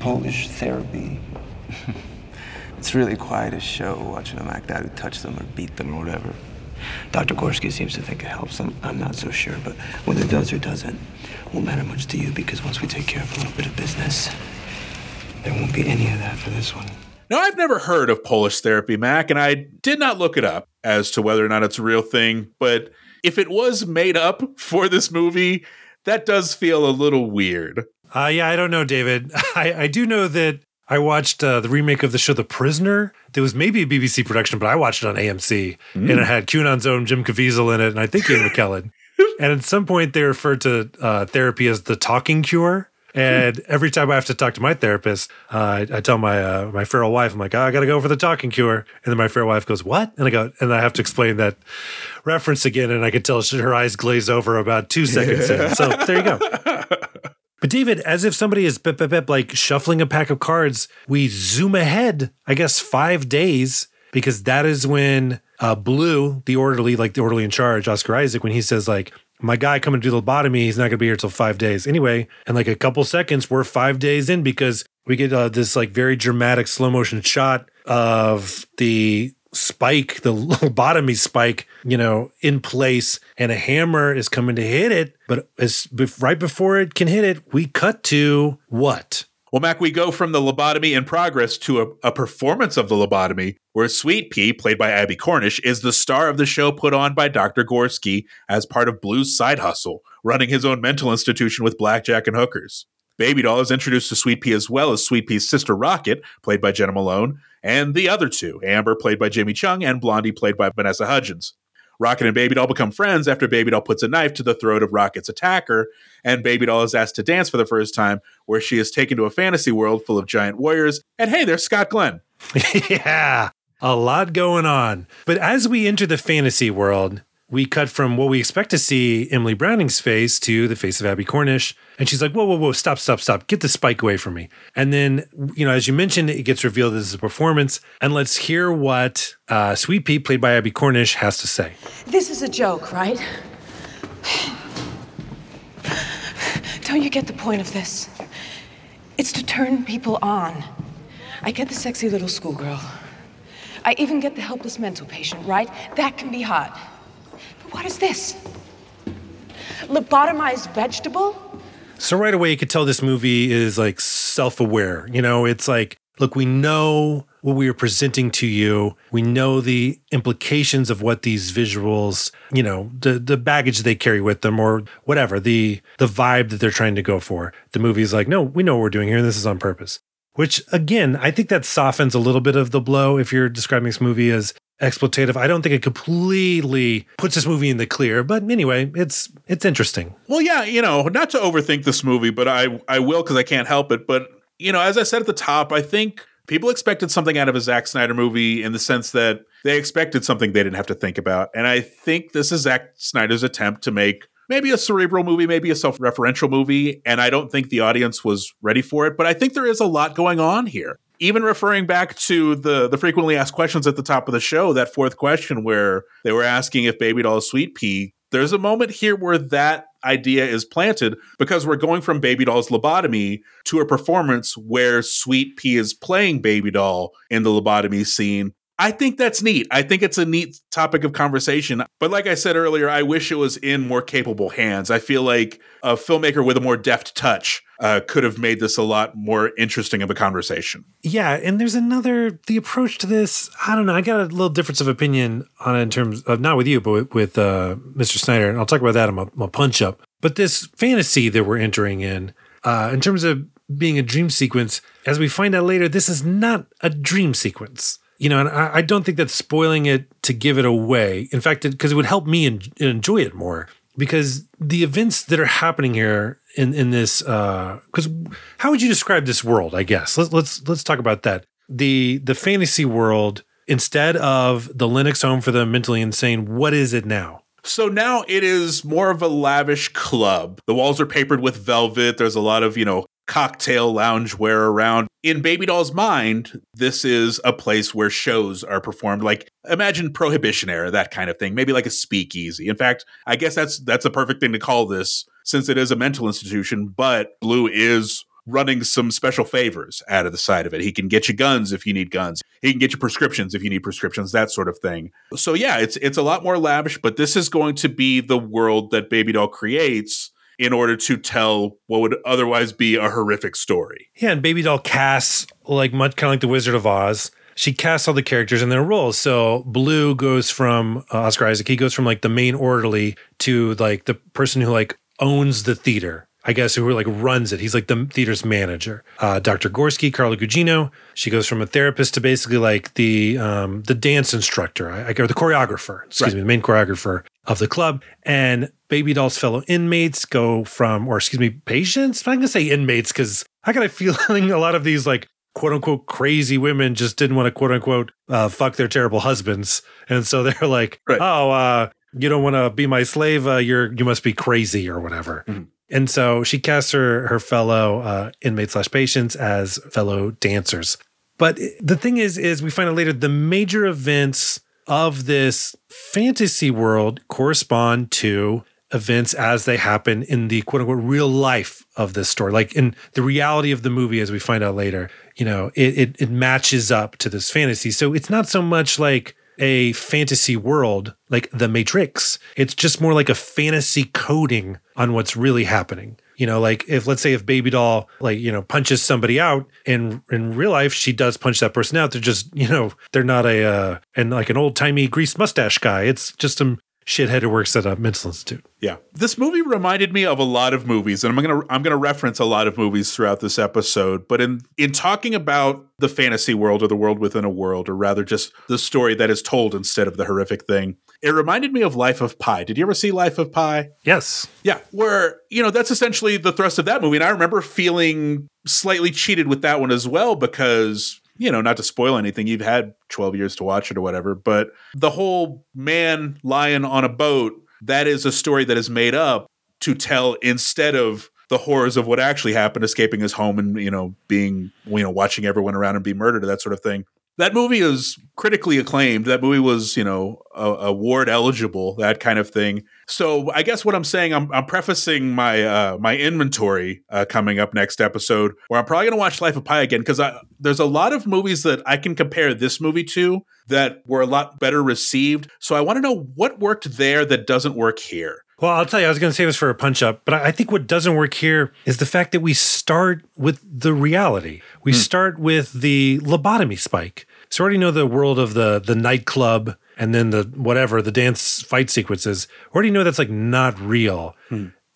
Polish therapy. it's really quite a show watching them act out who touch them or beat them or whatever. Dr. Gorski seems to think it helps. I'm, I'm not so sure, but whether it does or doesn't won't matter much to you because once we take care of a little bit of business, there won't be any of that for this one. Now, I've never heard of Polish therapy, Mac, and I did not look it up as to whether or not it's a real thing, but if it was made up for this movie, that does feel a little weird. Uh, yeah, I don't know, David. I, I do know that I watched uh, the remake of the show The Prisoner. There was maybe a BBC production, but I watched it on AMC, mm. and it had QAnon's own Jim Caviezel in it, and I think Ian McKellen. and at some point, they referred to uh, therapy as the talking cure. And every time I have to talk to my therapist, uh, I, I, tell my uh, my feral wife, I'm like, oh, I got to go for the talking cure. And then my feral wife goes, "What?" And I go, and I have to explain that reference again, and I can tell her eyes glaze over about two seconds in. So there you go. But David, as if somebody is bip, bip, bip, like shuffling a pack of cards, we zoom ahead, I guess, five days, because that is when uh, Blue, the orderly, like the orderly in charge, Oscar Isaac, when he says like, my guy coming to do the lobotomy, he's not going to be here till five days. Anyway, and like a couple seconds, we're five days in because we get uh, this like very dramatic slow motion shot of the spike, the lobotomy spike, you know, in place, and a hammer is coming to hit it. But as right before it can hit it, we cut to what? Well, Mac, we go from the lobotomy in progress to a, a, performance of the lobotomy, where Sweet Pea, played by Abbie Cornish, is the star of the show put on by Dr. Gorski as part of Blue's side hustle, running his own mental institution with blackjack and hookers. Baby Doll is introduced to Sweet Pea as well as Sweet Pea's sister Rocket, played by Jena Malone, and the other two, Amber, played by Jamie Chung, and Blondie, played by Vanessa Hudgens. Rocket and Baby Doll become friends after Baby Doll puts a knife to the throat of Rocket's attacker, and Baby Doll is asked to dance for the first time, where she is taken to a fantasy world full of giant warriors. And hey, there's Scott Glenn. yeah, a lot going on. But as we enter the fantasy world, we cut from what we expect to see Emily Browning's face to the face of Abbie Cornish. And she's like, whoa, whoa, whoa, stop, stop, stop. Get the spike away from me. And then, you know, as you mentioned, it gets revealed this is a performance. And let's hear what uh, Sweet Pea, played by Abbie Cornish, has to say. This is a joke, right? Don't you get the point of this? It's to turn people on. I get the sexy little schoolgirl. I even get the helpless mental patient, right? That can be hot. What is this? Lobotomized vegetable? So right away you could tell this movie is like self-aware. You know, it's like, look, we know what we are presenting to you. We know the implications of what these visuals, you know, the the baggage they carry with them or whatever, the the vibe that they're trying to go for. The movie's like, no, we know what we're doing here and this is on purpose. Which again, I think that softens a little bit of the blow if you're describing this movie as exploitative. I don't think it completely puts this movie in the clear, but anyway, it's it's interesting. Well, yeah, you know, not to overthink this movie, but I I will because I can't help it. But you know, as I said at the top, I think people expected something out of a Zack Snyder movie in the sense that they expected something they didn't have to think about, and I think this is Zack Snyder's attempt to make. Maybe a cerebral movie, maybe a self referential movie. And I don't think the audience was ready for it. But I think there is a lot going on here even referring back to the the frequently asked questions at the top of the show, that fourth question where they were asking if Baby Doll Sweet Pea, there's a moment here where that idea is planted because we're going from Baby Doll's lobotomy to a performance where Sweet Pea is playing Baby Doll in the lobotomy scene. I think that's neat. I think it's a neat topic of conversation. But like I said earlier, I wish it was in more capable hands. I feel like a filmmaker with a more deft touch uh, could have made this a lot more interesting of a conversation. Yeah, and there's another the approach to this. I don't know. I got a little difference of opinion on it in terms of not with you, but with, with uh, Mr. Snyder, and I'll talk about that in my, my punch up. But this fantasy that we're entering in, uh, in terms of being a dream sequence, as we find out later, this is not a dream sequence. You know, and I, I don't think that's spoiling it to give it away. In fact, because it, it would help me en- enjoy it more because the events that are happening here in in this because uh, how would you describe this world? I guess let's let's let's talk about that. The the fantasy world instead of the Lennox home for the mentally insane. What is it now? So now it is more of a lavish club. The walls are papered with velvet. There's a lot of, you know, cocktail loungewear around. In Baby Doll's mind, this is a place where shows are performed. Like imagine Prohibition era, that kind of thing. Maybe like a speakeasy. In fact, I guess that's that's a perfect thing to call this since it is a mental institution. But Blue is running some special favors out of the side of it. He can get you guns if you need guns. He can get you prescriptions if you need prescriptions, that sort of thing. So yeah, it's it's a lot more lavish, but this is going to be the world that Baby Doll creates in order to tell what would otherwise be a horrific story. Yeah, and Baby Doll casts like much kind of like the Wizard of Oz. She casts all the characters in their roles. So Blue goes from uh, Oscar Isaac. He goes from like the main orderly to like the person who like owns the theater. I guess who like runs it. He's like the theater's manager. Uh, Dr. Gorski, Carla Gugino. She goes from a therapist to basically like the um, the dance instructor, I, I or the choreographer. Excuse Right. me, the main choreographer of the club. And Baby Doll's fellow inmates go from, or excuse me, patients. I'm gonna say inmates because I got a feeling a lot of these like quote unquote crazy women just didn't want to quote unquote uh, fuck their terrible husbands, and so they're like, Right. oh, uh, you don't want to be my slave. Uh, you're you must be crazy or whatever. Mhm. And so she casts her her fellow uh, inmates slash patients as fellow dancers. But the thing is, is we find out later the major events of this fantasy world correspond to events as they happen in the quote unquote real life of this story. Like in the reality of the movie, as we find out later, you know, it, it, it matches up to this fantasy. So it's not so much like a fantasy world like the Matrix. It's just more like a fantasy coding on what's really happening. You know, like if let's say if Baby Doll like you know punches somebody out in in real life, she does punch that person out. They're just you know they're not a uh, and like an old timey greased mustache guy. It's just some shithead who works at a mental institute. Yeah. This movie reminded me of a lot of movies and I'm going to I'm going to reference a lot of movies throughout this episode, but in in talking about the fantasy world or the world within a world or rather just the story that is told instead of the horrific thing, it reminded me of Life of Pi. Did you ever see Life of Pi? Yes. Yeah, where, you know, that's essentially the thrust of that movie. And I remember feeling slightly cheated with that one as well because, you know, not to spoil anything, you've had 12 years to watch it or whatever, but the whole man lying on a boat, that is a story that is made up to tell instead of the horrors of what actually happened, escaping his home and, you know, being, you know, watching everyone around him be murdered or that sort of thing. That movie is critically acclaimed. That movie was, you know, award eligible, that kind of thing. So I guess what I'm saying, I'm, I'm prefacing my uh, my inventory uh, coming up next episode, where I'm probably going to watch Life of Pi again because there's a lot of movies that I can compare this movie to that were a lot better received. So I want to know what worked there that doesn't work here. Well, I'll tell you, I was going to save this for a punch up, but I I think what doesn't work here is the fact that we start with the reality. We start with the lobotomy spike. So we already know the world of the the nightclub and then the whatever the dance fight sequences. Already know that's like not real.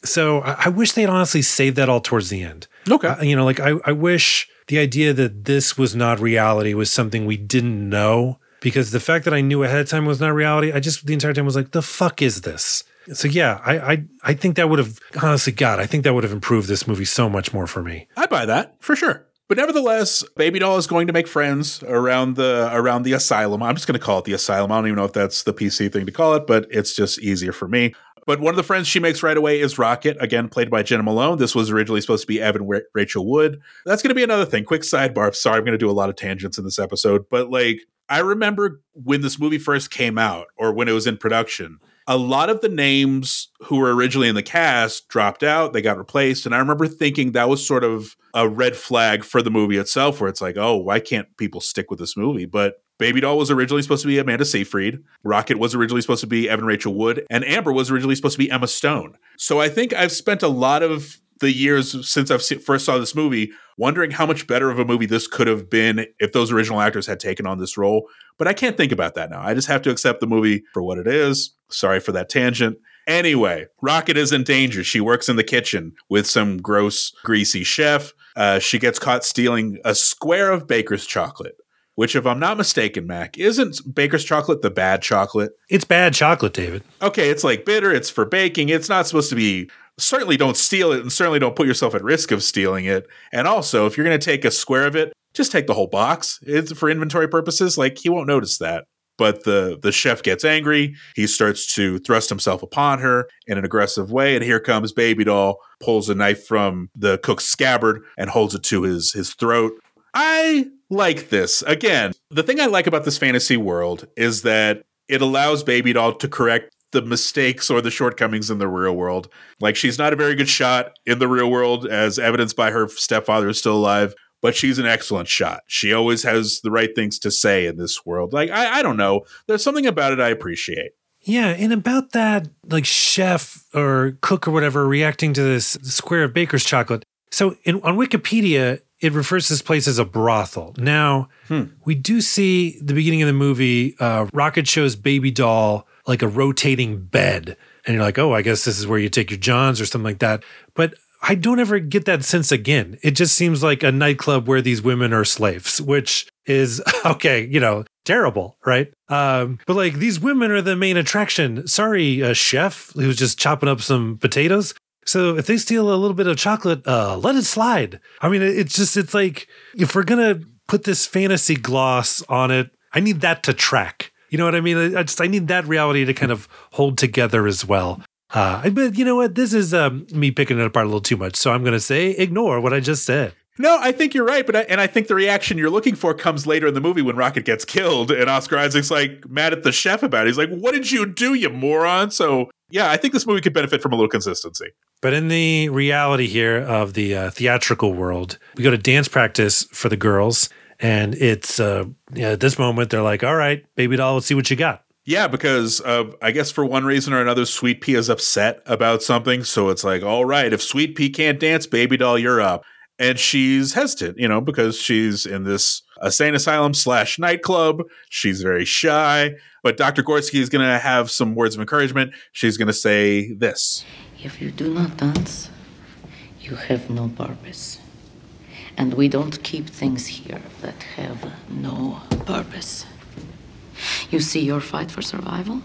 So I, I wish they'd honestly saved that all towards the end. Okay. Uh, you know, like I, I wish the idea that this was not reality was something we didn't know because the fact that I knew ahead of time was not reality, I just the entire time was like, the fuck is this? So yeah, I I, I think that would have honestly, God, I think that would have improved this movie so much more for me. I buy that for sure. But nevertheless, Baby Doll is going to make friends around the around the asylum. I'm just going to call it the asylum. I don't even know if that's the PC thing to call it, but it's just easier for me. But one of the friends she makes right away is Rocket, again played by Jena Malone. This was originally supposed to be Evan Ra- Rachel Wood. That's going to be another thing. Quick sidebar. Sorry, I'm going to do a lot of tangents in this episode, but like I remember when this movie first came out or when it was in production, a lot of the names who were originally in the cast dropped out, they got replaced. And I remember thinking that was sort of a red flag for the movie itself, where it's like, oh, why can't people stick with this movie? But Baby Doll was originally supposed to be Amanda Seyfried. Rocket was originally supposed to be Evan Rachel Wood. And Amber was originally supposed to be Emma Stone. So I think I've spent a lot of the years since I've se- first saw this movie wondering how much better of a movie this could have been if those original actors had taken on this role. But I can't think about that now. I just have to accept the movie for what it is. Sorry for that tangent. Anyway, Rocket is in danger. She works in the kitchen with some gross, greasy chef. Uh, she gets caught stealing a square of baker's chocolate, which, if I'm not mistaken, Mac, isn't baker's chocolate the bad chocolate? It's bad chocolate, David. okay, it's like bitter, it's for baking, it's not supposed to be. Certainly don't steal it, and certainly don't put yourself at risk of stealing it. And also, if you're going to take a square of it, just take the whole box. It's for inventory purposes. Like he won't notice that. But the the chef gets angry. He starts to thrust himself upon her in an aggressive way, and here comes Baby Doll, pulls a knife from the cook's scabbard and holds it to his his throat. I like this. Again, the thing I like about this fantasy world is that it allows Baby Doll to correct the mistakes or the shortcomings in the real world. Like she's not a very good shot in the real world, as evidenced by her stepfather is still alive, but she's an excellent shot. She always has the right things to say in this world. Like I, I don't know. There's something about it I appreciate. Yeah, and about that, like chef or cook or whatever reacting to this square of baker's chocolate. So in, on Wikipedia, it refers to this place as a brothel. Now, we do see the beginning of the movie, uh, Rocket shows Baby Doll like a rotating bed. And you're like, oh, I guess this is where you take your Johns or something like that. But I don't ever get that sense again. It just seems like a nightclub where these women are slaves, which is okay, you know, terrible, right? Um, but like these women are the main attraction. Sorry, uh, chef who's just chopping up some potatoes. So if they steal a little bit of chocolate, uh, let it slide. I mean, it's just it's like if we're gonna put this fantasy gloss on it, I need that to track. You know what I mean? I just I need that reality to kind of hold together as well. Uh, but you know what? This is um, me picking it apart a little too much. So I'm going to say ignore what I just said. No, I think you're right, but I, and I think the reaction you're looking for comes later in the movie when Rocket gets killed, and Oscar Isaac's like mad at the chef about it. He's like, "What did you do, you moron?" So yeah, I think this movie could benefit from a little consistency. But in the reality here of the uh, theatrical world, we go to dance practice for the girls, and it's uh, yeah, at this moment they're like, "All right, baby doll, let's see what you got." Yeah, because uh, I guess for one reason or another, Sweet Pea is upset about something. So it's like, all right, if Sweet Pea can't dance, baby doll, you're up. And she's hesitant, you know, because she's in this insane asylum slash nightclub. She's very shy. But Dr. Gorski is going to have some words of encouragement. She's going to say this. If you do not dance, you have no purpose. And we don't keep things here that have no purpose. You see your fight for survival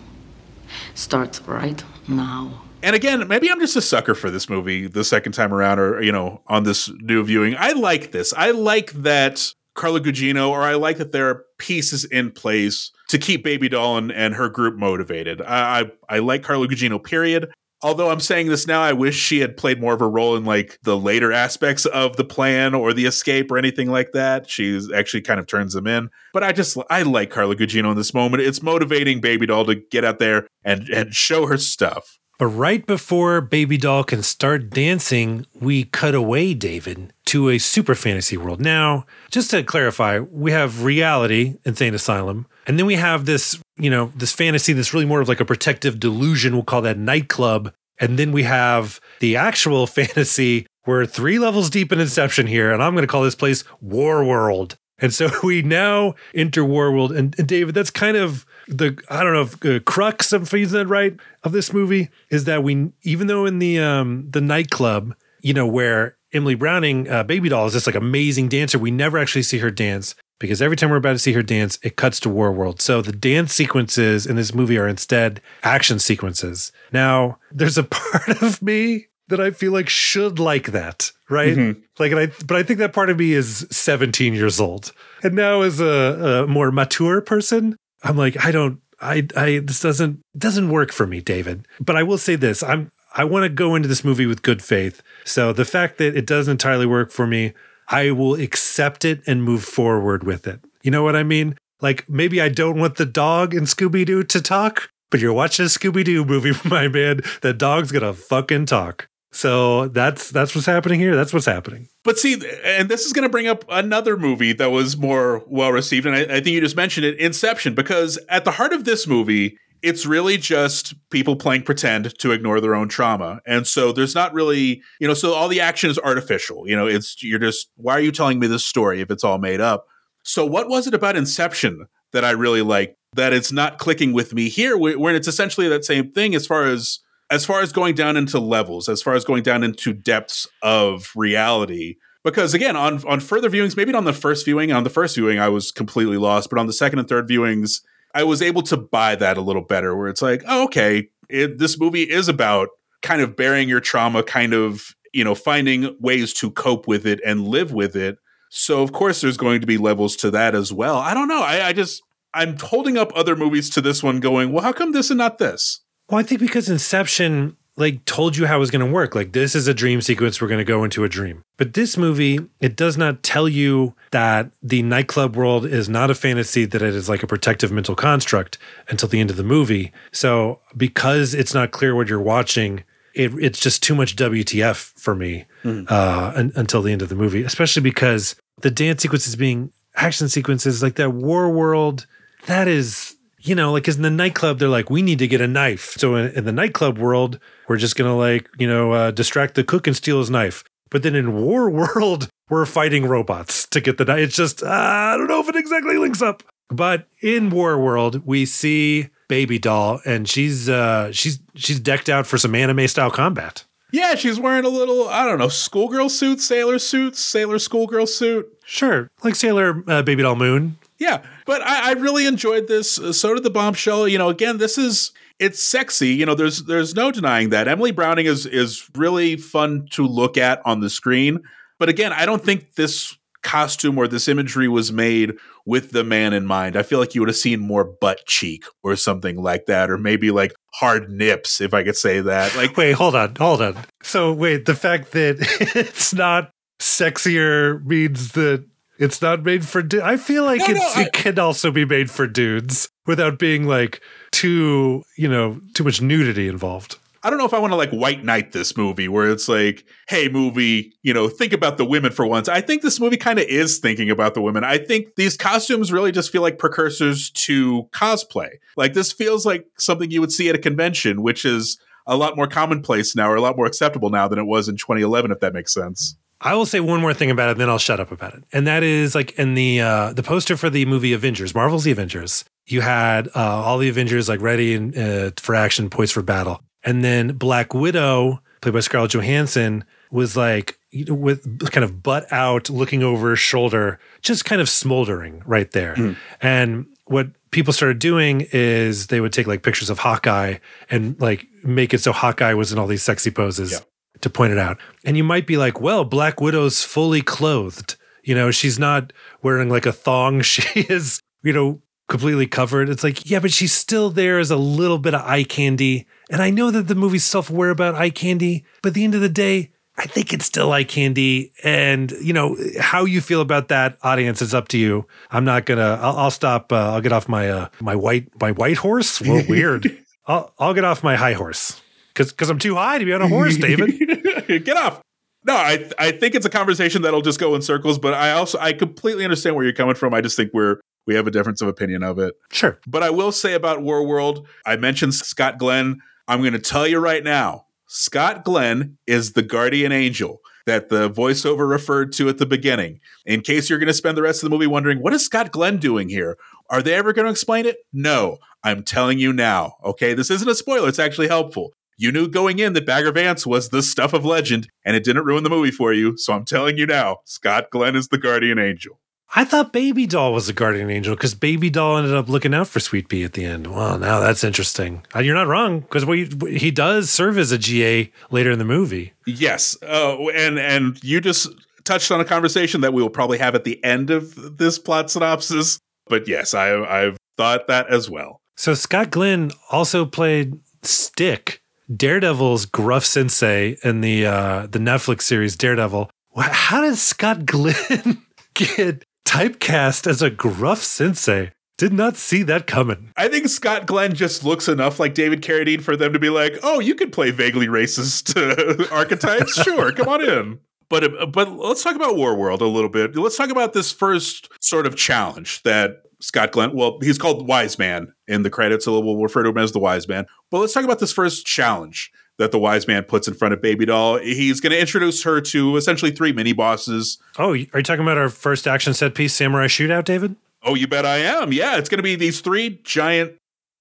starts right now. And again, maybe I'm just a sucker for this movie the second time around, or you know, on this new viewing. I like this. I like that Carla Gugino, or I like that there are pieces in place to keep Baby Doll and, and her group motivated. I, I I like Carla Gugino. Period. Although I'm saying this now, I wish she had played more of a role in like the later aspects of the plan or the escape or anything like that. She's actually kind of turns them in. But I just I like Carla Gugino in this moment. It's motivating Baby Doll to get out there and and show her stuff. But right before Baby Doll can start dancing, we cut away, David, to a super fantasy world. Now, just to clarify, we have reality, Insane Asylum, and then we have this, you know, this fantasy that's really more of like a protective delusion. We'll call that nightclub. And then we have the actual fantasy. We're three levels deep in Inception here, and I'm going to call this place War World. And so we now enter War World. And, and David, that's kind of the I don't know if uh, crux of using that right of this movie is that we even though in the um the nightclub you know where Emily Browning uh, baby doll is this like amazing dancer we never actually see her dance because every time we're about to see her dance it cuts to War World so the dance sequences in this movie are instead action sequences now there's a part of me that I feel like should like that, right? Mm-hmm. Like, and I, but I think that part of me is 17 years old, and now as a, a more mature person, I'm like, I don't, I, I, this doesn't doesn't work for me, David. But I will say this: I'm, I want to go into this movie with good faith. So the fact that it doesn't entirely work for me, I will accept it and move forward with it. You know what I mean? Like maybe I don't want the dog in Scooby Doo to talk, but you're watching a Scooby Doo movie, my man. The dog's gonna fucking talk. So that's that's what's happening here. That's what's happening. But see, and this is going to bring up another movie that was more well received, and I, I think you just mentioned it, Inception, because at the heart of this movie, it's really just people playing pretend to ignore their own trauma, and so there's not really, you know, so all the action is artificial. You know, it's you're just why are you telling me this story if it's all made up? So what was it about Inception that I really liked that it's not clicking with me here, when it's essentially that same thing as far as as far as going down into levels, as far as going down into depths of reality. Because again, on on further viewings, maybe not on the first viewing, on the first viewing, I was completely lost, but on the second and third viewings, I was able to buy that a little better. Where it's like, oh, okay, it, this movie is about kind of bearing your trauma, kind of you know finding ways to cope with it and live with it. So of course, there's going to be levels to that as well. I don't know. I, I just I'm holding up other movies to this one, going, well, how come this and not this? Well, I think because Inception like told you how it was going to work. Like this is a dream sequence. We're going to go into a dream. But this movie, it does not tell you that the nightclub world is not a fantasy. That it is like a protective mental construct until the end of the movie. So because it's not clear what you're watching, it, it's just too much WTF for me uh, un- until the end of the movie. Especially because the dance sequences being action sequences like that war world. That is you know, like 'cause in the nightclub, they're like, we need to get a knife. So in, in the nightclub world, we're just gonna like, you know, uh, distract the cook and steal his knife. But then in war world, we're fighting robots to get the knife. It's just uh, I don't know if it exactly links up. But in war world, we see baby doll, and she's uh, she's she's decked out for some anime style combat. Yeah, she's wearing a little, I don't know, schoolgirl suit, sailor suit, sailor schoolgirl suit. Sure, like Sailor uh, Baby Doll Moon. Yeah, but I, I really enjoyed this. Uh, So did the bombshell. You know, again, this is it's sexy. You know, there's there's no denying that Emily Browning is is really fun to look at on the screen. But again, I don't think this costume or this imagery was made with the man in mind. I feel like you would have seen more butt cheek or something like that, or maybe like hard nips, if I could say that. Like, Wait, hold on, hold on. So wait, the fact that it's not sexier means that it's not made for. Du- I feel like No, no, I- it can also be made for dudes without being like too, you know, too much nudity involved. I don't know if I want to like white knight this movie where it's like, hey, movie, you know, think about the women for once. I think this movie kind of is thinking about the women. I think these costumes really just feel like precursors to cosplay. Like this feels like something you would see at a convention, which is a lot more commonplace now or a lot more acceptable now than it was in 2011, if that makes sense. I will say one more thing about it, then I'll shut up about it. And that is like in the uh, the poster for the movie Avengers, Marvel's The Avengers. You had uh, all the Avengers like ready and uh, for action, poised for battle, and then Black Widow, played by Scarlett Johansson, was like with kind of butt out, looking over her shoulder, just kind of smoldering right there. And what people started doing is they would take like pictures of Hawkeye and like make it so Hawkeye was in all these sexy poses Yeah. To point it out. And you might be like, well, Black Widow's fully clothed. You know, she's not wearing like a thong. She is, you know, completely covered. It's like, yeah, but she's still there as a little bit of eye candy. And I know that the movie's self aware about eye candy, but at the end of the day, I think it's still eye candy. And, you know, how you feel about that audience is up to you. I'm not gonna, I'll, I'll stop, uh, I'll get off my, uh, my white, my white horse. Well, weird. I'll, I'll get off my high horse because, because I'm too high to be on a horse, David. Get off. No, I I think it's a conversation that'll just go in circles, but I also I completely understand where you're coming from. I just think we're we have a difference of opinion of it. Sure. But I will say about War World, I mentioned Scott Glenn. I'm going to tell you right now, Scott Glenn is the guardian angel that the voiceover referred to at the beginning. In case you're going to spend the rest of the movie wondering, what is Scott Glenn doing here? Are they ever going to explain it? No. I'm telling you now. Okay, this isn't a spoiler, it's actually helpful. You knew going in that Bagger Vance was the stuff of legend, and it didn't ruin the movie for you. So I'm telling you now, Scott Glenn is the guardian angel. I thought Baby Doll was the guardian angel because Baby Doll ended up looking out for Sweet Pea at the end. Well, now that's interesting. Uh, You're not wrong because he does serve as a GA later in the movie. Yes, uh, and and you just touched on a conversation that we will probably have at the end of this plot synopsis. But yes, I I've thought that as well. So Scott Glenn also played Stick, Daredevil's gruff sensei in the uh, the Netflix series Daredevil. How did Scott Glenn get typecast as a gruff sensei? Did not see that coming. I think Scott Glenn just looks enough like David Carradine for them to be like, "Oh, you can play vaguely racist uh, archetypes. Sure, come on in." But uh, but let's talk about War World a little bit. Let's talk about this first sort of challenge that Scott Glenn. Well, he's called Wise Man in the credits, so we'll refer to him as the Wise Man. But let's talk about this first challenge that the Wise Man puts in front of Baby Doll. He's going to introduce her to essentially three mini bosses. Oh, are you talking about our first action set piece samurai shootout, David? Oh, you bet I am. Yeah, it's going to be these three giant,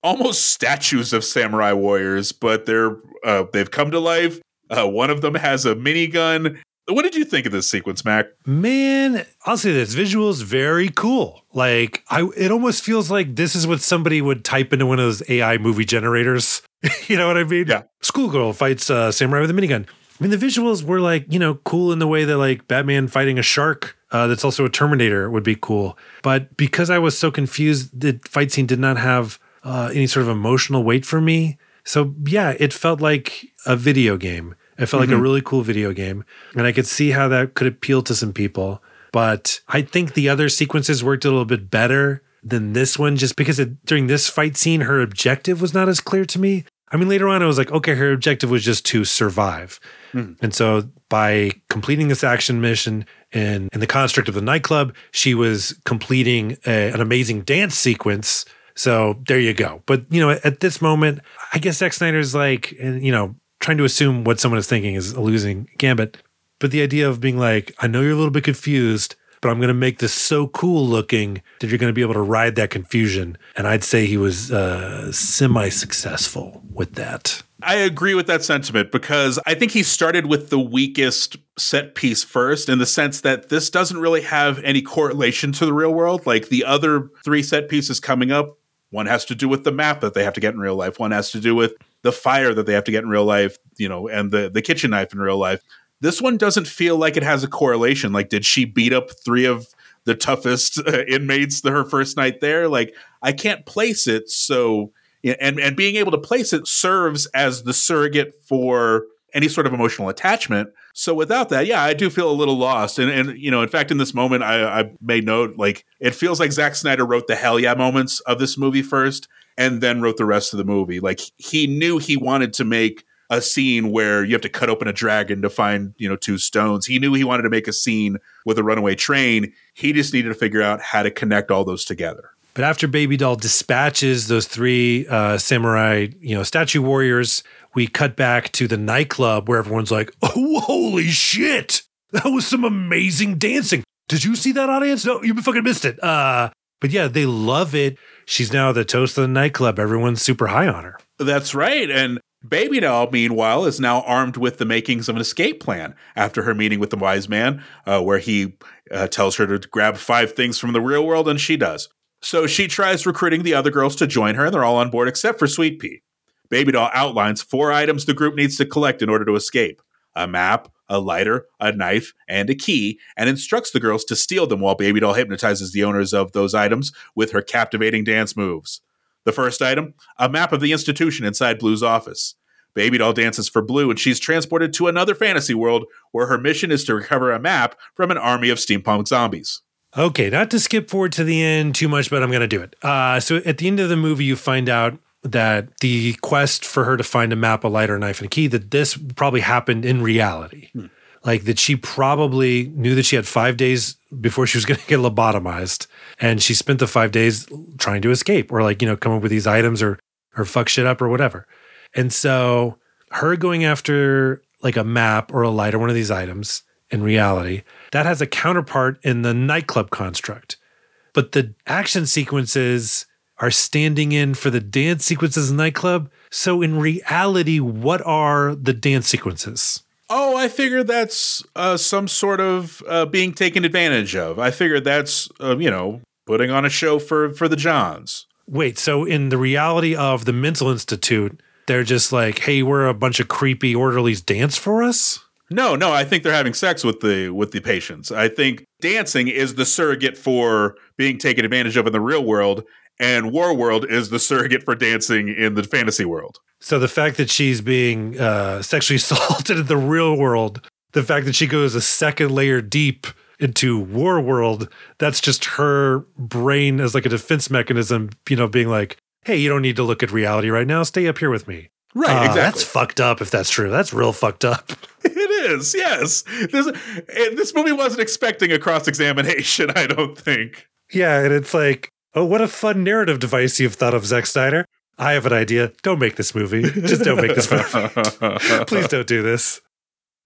almost statues of samurai warriors, but they're uh, they've come to life. Uh, one of them has a minigun. What did you think of this sequence, Mac? Man, I'll say this: visuals very cool. Like I, it almost feels like this is what somebody would type into one of those AI movie generators. you know what I mean? Yeah. Schoolgirl fights uh, samurai with a minigun. I mean, the visuals were like you know cool in the way that like Batman fighting a shark. Uh, that's also a Terminator would be cool. But because I was so confused, the fight scene did not have uh, any sort of emotional weight for me. So yeah, it felt like a video game. It felt like a mm-hmm. really cool video game, and I could see how that could appeal to some people. But I think the other sequences worked a little bit better than this one, just because it, during this fight scene, her objective was not as clear to me. I mean, later on, I was like, okay, her objective was just to survive. Hmm. And so by completing this action mission in, in the construct of the nightclub, she was completing a- an amazing dance sequence So there you go. But you know, at this moment, I guess Zack Snyder's like, and you know, trying to assume what someone is thinking is a losing gambit. But the idea of being like, I know you're a little bit confused, but I'm going to make this so cool looking that you're going to be able to ride that confusion. And I'd say he was uh, semi successful with that. I agree with that sentiment because I think he started with the weakest set piece first in the sense that this doesn't really have any correlation to the real world. Like the other three set pieces coming up, one has to do with the map that they have to get in real life, one has to do with the fire that they have to get in real life, you know, and the, the kitchen knife in real life. This one doesn't feel like it has a correlation. Like, did she beat up three of the toughest uh, inmates the, her first night there? Like, I can't place it. So, and and being able to place it serves as the surrogate for any sort of emotional attachment. So without that, yeah, I do feel a little lost. And and you know, in fact, in this moment, I, I made note like it feels like Zack Snyder wrote the hell yeah moments of this movie first, and then wrote the rest of the movie. Like he knew he wanted to make a scene where you have to cut open a dragon to find you know two stones. He knew he wanted to make a scene with a runaway train. He just needed to figure out how to connect all those together. But after Baby Doll dispatches those three uh, samurai, you know, statue warriors, we cut back to the nightclub where everyone's like, "Oh, holy shit! That was some amazing dancing. Did you see that, audience? No, you fucking missed it." Uh, but yeah, they love it. She's now the toast of the nightclub. Everyone's super high on her. That's right, and Baby Doll, meanwhile, is now armed with the makings of an escape plan after her meeting with the wise man, uh, where he uh, tells her to grab five things from the real world, and she does. So she tries recruiting the other girls to join her, and they're all on board except for Sweet Pea. Baby Doll outlines four items the group needs to collect in order to escape a map, a lighter, a knife, and a key, and instructs the girls to steal them while Baby Doll hypnotizes the owners of those items with her captivating dance moves. The first item, a map of the institution inside Blue's office. Baby Doll dances for Blue, and she's transported to another fantasy world where her mission is to recover a map from an army of steampunk zombies. Okay, not to skip forward to the end too much, but I'm going to do it. Uh, so at the end of the movie, you find out that the quest for her to find a map, a lighter, a knife, and a key, that this probably happened in reality. Hmm. Like that she probably knew that she had five days before she was going to get lobotomized. And she spent the five days trying to escape or like, you know, come up with these items or, or fuck shit up or whatever. And so her going after like a map or a light or one of these items in reality, that has a counterpart in the nightclub construct. But the action sequences are standing in for the dance sequences in nightclub. So in reality, what are the dance sequences? Oh, I figured that's uh, some sort of uh, being taken advantage of. I figured that's uh, you know putting on a show for for the Johns. Wait, so in the reality of the mental institute, they're just like, "Hey, we're a bunch of creepy orderlies. Dance for us." No, no, I think they're having sex with the with the patients. I think dancing is the surrogate for being taken advantage of in the real world, and War World is the surrogate for dancing in the fantasy world. So the fact that she's being uh, sexually assaulted in the real world, the fact that she goes a second layer deep into War World, that's just her brain as like a defense mechanism, you know, being like, hey, you don't need to look at reality right now. Stay up here with me. Right, uh, exactly. That's fucked up if that's true. That's real fucked up. It is, yes. This, this movie wasn't expecting a cross examination, I don't think. Yeah, and it's like, oh, what a fun narrative device you've thought of, Zack Snyder. I have an idea. Don't make this movie. Just don't make this movie. Please don't do this.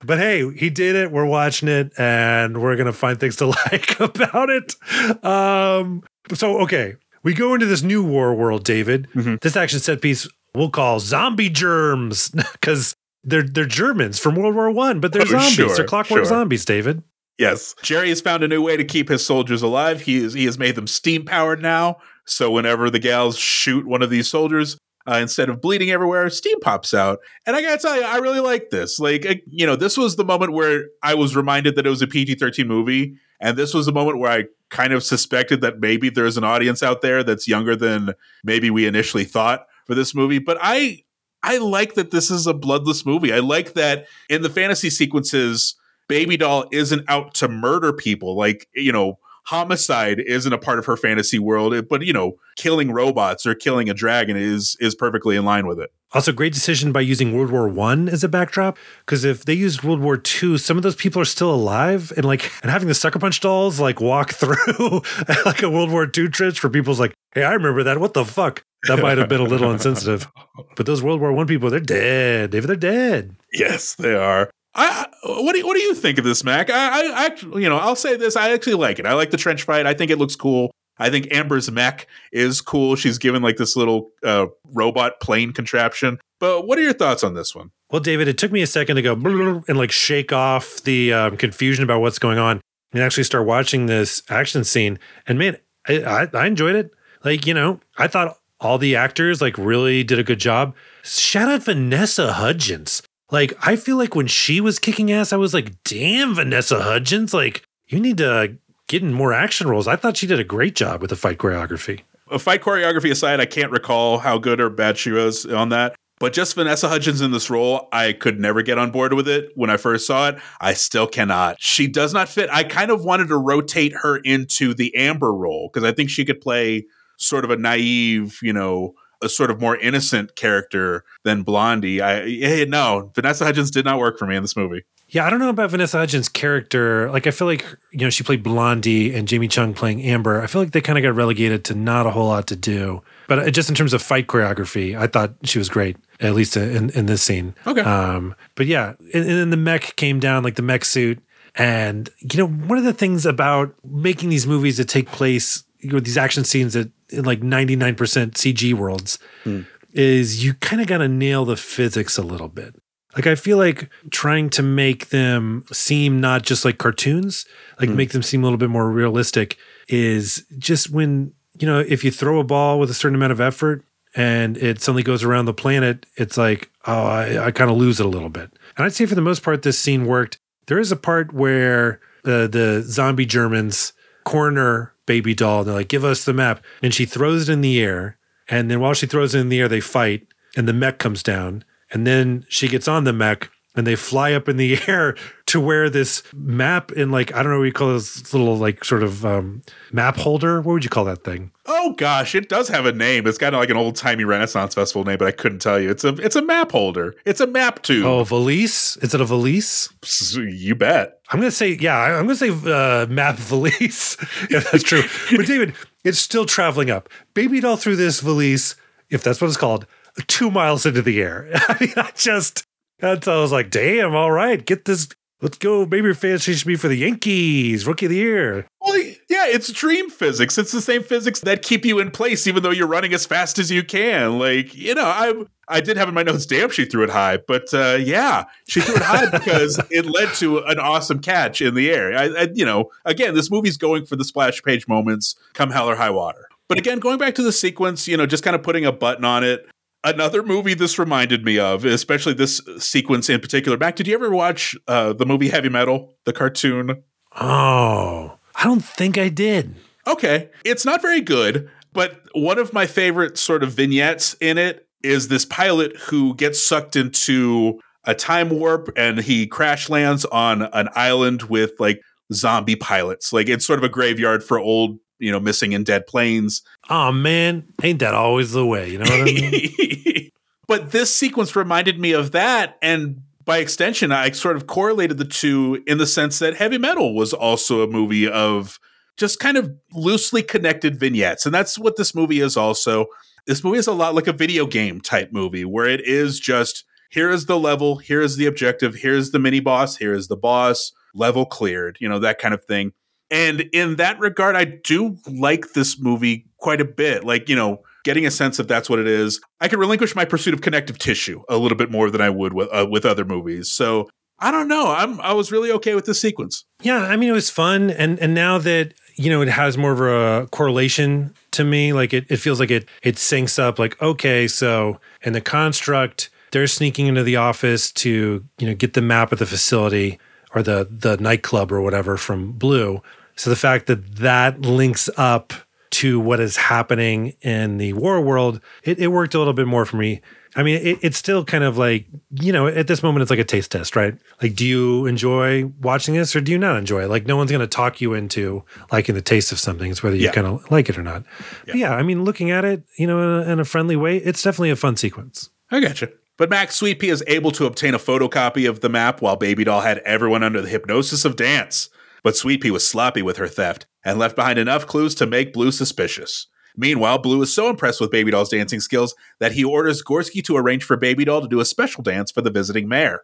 But hey, he did it. We're watching it, and we're gonna find things to like about it. Um, so okay, we go into this new war world, David. Mm-hmm. This action set piece we'll call zombie germs because they're they're Germans from World War One, but they're oh, zombies. Sure, they're clockwork sure. zombies, David. Yes, Jerry has found a new way to keep his soldiers alive. He is, he has made them steam powered now. So whenever the gals shoot one of these soldiers, uh, instead of bleeding everywhere, steam pops out. And I gotta tell you, I really like this. Like, you know, this was the moment where I was reminded that it was a PG 13 movie. And this was the moment where I kind of suspected that maybe there's an audience out there that's younger than maybe we initially thought for this movie. But I I like that this is a bloodless movie. I like that in the fantasy sequences, Baby Doll isn't out to murder people like, you know, homicide isn't a part of her fantasy world, eh, but you know, killing robots or killing a dragon is is perfectly in line with it. Also, great decision by using World War One as a backdrop. Because if they used World War Two, some of those people are still alive, and like, and having the Sucker Punch dolls like walk through like a World War Two trench for people's like, hey, I remember that. What the fuck? That might have been a little insensitive. But those World War One people, they're dead. David, they're dead. Yes, they are. I, what do you, what do you think of this, Mac? I, I, I, you know, I'll say this. I actually like it. I like the trench fight. I think it looks cool. I think Amber's mech is cool. She's given like this little uh, robot plane contraption. But what are your thoughts on this one? Well, David, it took me a second to go and like shake off the um, confusion about what's going on and actually start watching this action scene. And man, I, I, I enjoyed it. Like, you know, I thought all the actors like really did a good job. Shout out Vanessa Hudgens. Like, I feel like when she was kicking ass, I was like, damn, Vanessa Hudgens, like, you need to get in more action roles. I thought she did a great job with the fight choreography. A fight choreography aside, I can't recall how good or bad she was on that. But just Vanessa Hudgens in this role, I could never get on board with it when I first saw it. I still cannot. She does not fit. I kind of wanted to rotate her into the Amber role because I think she could play sort of a naive, you know, a sort of more innocent character than Blondie. I yeah, no, Vanessa Hudgens did not work for me in this movie. Yeah, I don't know about Vanessa Hudgens' character. Like, I feel like you know she played Blondie and Jamie Chung playing Amber. I feel like they kind of got relegated to not a whole lot to do. But uh, just in terms of fight choreography, I thought she was great, at least in, in this scene. Okay. Um, but yeah, and, and then the mech came down, like the mech suit. And, you know, one of the things about making these movies that take place, you know, these action scenes that in like 99% CG worlds is you kind of got to nail the physics a little bit. Like I feel like trying to make them seem not just like cartoons, like make them seem a little bit more realistic is just when, you know, if you throw a ball with a certain amount of effort and it suddenly goes around the planet, it's like, oh, I, I kind of lose it a little bit. And I'd say for the most part, this scene worked. There is a part where uh, the zombie Germans corner baby doll. They're like, give us the map. And she throws it in the air. And then while she throws it in the air, they fight. And the mech comes down. And then she gets on the mech and they fly up in the air to where this map in like, I don't know what you call this little like sort of um, map holder. What would you call that thing? Oh gosh, it does have a name. It's kind of like an old timey Renaissance festival name, but I couldn't tell you. It's a it's a map holder. It's a map tube. Oh, valise? Is it a valise? You bet. I'm gonna say, yeah, I'm gonna say uh, map valise. if that's true. but David, it's still traveling up. Baby doll through this valise, if that's what it's called, two miles into the air. I mean, I just, that's, I was like, damn, all right, get this. Let's go. Baby fantasy should be for the Yankees, rookie of the year. Well, yeah, it's dream physics. It's the same physics that keep you in place, even though you're running as fast as you can. Like, you know, I I did have in my notes, damn, she threw it high, but uh, yeah, she threw it high because it led to an awesome catch in the air. I, I, you know, again, this movie's going for the splash page moments, come hell or high water. But again, going back to the sequence, you know, just kind of putting a button on it. Another movie this reminded me of, especially this sequence in particular. Mac, did you ever watch uh, the movie Heavy Metal, the cartoon? Oh, I don't think I did. Okay. It's not very good, but one of my favorite sort of vignettes in it is this pilot who gets sucked into a time warp and he crash lands on an island with like zombie pilots. Like it's sort of a graveyard for old, you know, missing in dead planes. Oh man, ain't that always the way? You know what I mean? but this sequence reminded me of that and by extension I sort of correlated the two in the sense that Heavy Metal was also a movie of just kind of loosely connected vignettes and that's what this movie is also. This movie is a lot like a video game type movie where it is just here is the level, here is the objective, here's the mini boss, here is the boss, level cleared, you know, that kind of thing. And in that regard, I do like this movie quite a bit. Like, you know, getting a sense of that's what it is. I can relinquish my pursuit of connective tissue a little bit more than I would with uh, with other movies. So I don't know. I'm I was really okay with this sequence. Yeah, I mean it was fun, and and now that you know it has more of a correlation to me, like it it feels like it it syncs up. Like okay, so in the construct, they're sneaking into the office to you know get the map of the facility or the the nightclub or whatever from Blue. So the fact that that links up to what is happening in the war world, it, it worked a little bit more for me. I mean, it, it's still kind of like, you know, at this moment, it's like a taste test, right? Like, do you enjoy watching this or do you not enjoy it? Like, no one's going to talk you into liking the taste of something. It's whether you Yeah. kind of like it or not. But yeah, I mean, looking at it, you know, in a, in a friendly way, it's definitely a fun sequence. I gotcha. But Max Sweet Pea is able to obtain a photocopy of the map while Baby Doll had everyone under the hypnosis of dance. But Sweet Pea was sloppy with her theft and left behind enough clues to make Blue suspicious. Meanwhile, Blue is so impressed with Baby Doll's dancing skills that he orders Gorski to arrange for Baby Doll to do a special dance for the visiting mayor.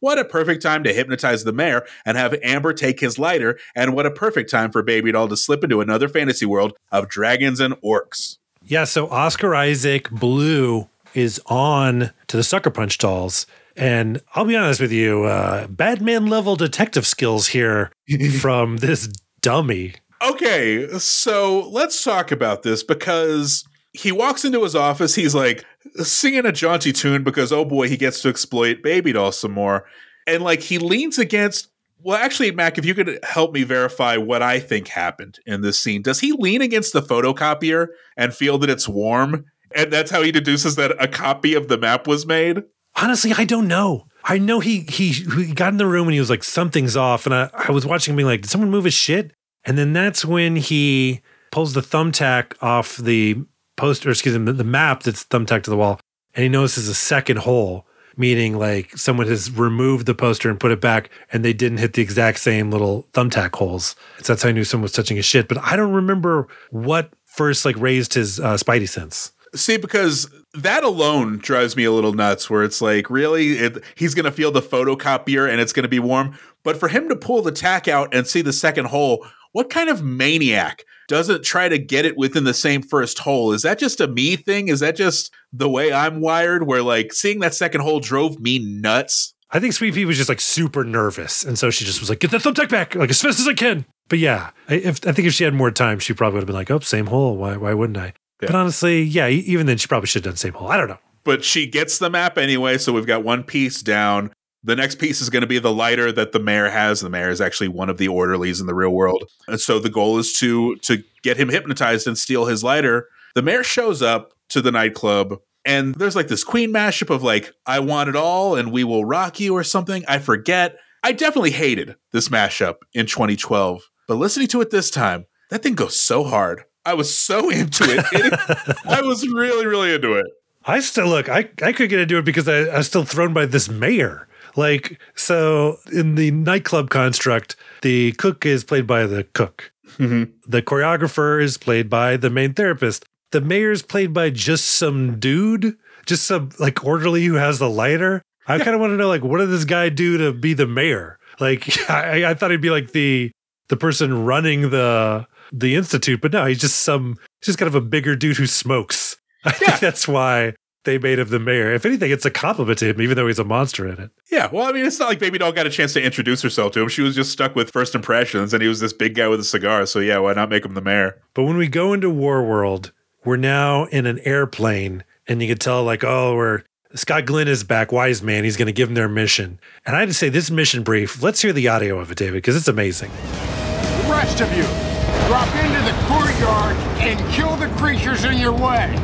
What a perfect time to hypnotize the mayor and have Amber take his lighter, and what a perfect time for Baby Doll to slip into another fantasy world of dragons and orcs. Yeah, so Oscar Isaac Blue is on to the Sucker Punch dolls. And I'll be honest with you, uh, Batman level detective skills here from this dummy. Okay, so let's talk about this because he walks into his office. He's like singing a jaunty tune because, oh boy, he gets to exploit Baby Doll some more. And like he leans against. Well, actually, Mac, if you could help me verify what I think happened in this scene, does he lean against the photocopier and feel that it's warm? And that's how he deduces that a copy of the map was made? Honestly, I don't know. I know he he he got in the room and he was like, something's off. And I, I was watching him being like, did someone move his shit? And then that's when he pulls the thumbtack off the poster, excuse me, the, map that's thumbtacked to the wall, and he notices a second hole, meaning like someone has removed the poster and put it back, and they didn't hit the exact same little thumbtack holes. So that's how I knew someone was touching his shit. But I don't remember what first like raised his uh, spidey sense. See, because that alone drives me a little nuts. Where it's like, really, it, he's going to feel the photocopier and it's going to be warm. But for him to pull the tack out and see the second hole, what kind of maniac doesn't try to get it within the same first hole? Is that just a me thing? Is that just the way I'm wired? Where like seeing that second hole drove me nuts. I think Sweet Pea was just like super nervous, and so she just was like, "Get that thumbtack back, like as fast as I can." But yeah, I, if, I think if she had more time, she probably would have been like, "Oh, same hole. Why? Why wouldn't I?" But honestly, yeah, even then, she probably should have done same hole. I don't know. But she gets the map anyway, so we've got one piece down. The next piece is going to be the lighter that the mayor has. The mayor is actually one of the orderlies in the real world, and so the goal is to to get him hypnotized and steal his lighter. The mayor shows up to the nightclub, and there's like this Queen mashup of like "I want it all" and "We will rock you" or something. I forget. I definitely hated this mashup in 2012, but listening to it this time, that thing goes so hard. I was so into it. It- I was really, really into it. I still look. I I could get into it because I, I was still thrown by this mayor. Like so, in the nightclub construct, the cook is played by the cook. Mm-hmm. The choreographer is played by the main therapist. The mayor is played by just some dude, just some like orderly who has the lighter. I kind of want to know like what did this guy do to be the mayor? Like I, I thought he'd be like the the person running the the institute, but no, he's just some he's just kind of a bigger dude who smokes. I think that's why they made him the mayor. If anything, it's a compliment to him, even though he's a monster in it. Yeah, well, I mean, it's not like Baby Doll got a chance to introduce herself to him. She was just stuck with first impressions, and he was this big guy with a cigar. So yeah, why not make him the mayor? But when we go into War World, we're now in an airplane, and you can tell, like, oh, we're Scott Glenn is back, wise man. He's going to give them their mission. And I had to say, this mission brief, let's hear the audio of it, David, because it's amazing. The rest of you, drop into the courtyard and kill the creatures in your way.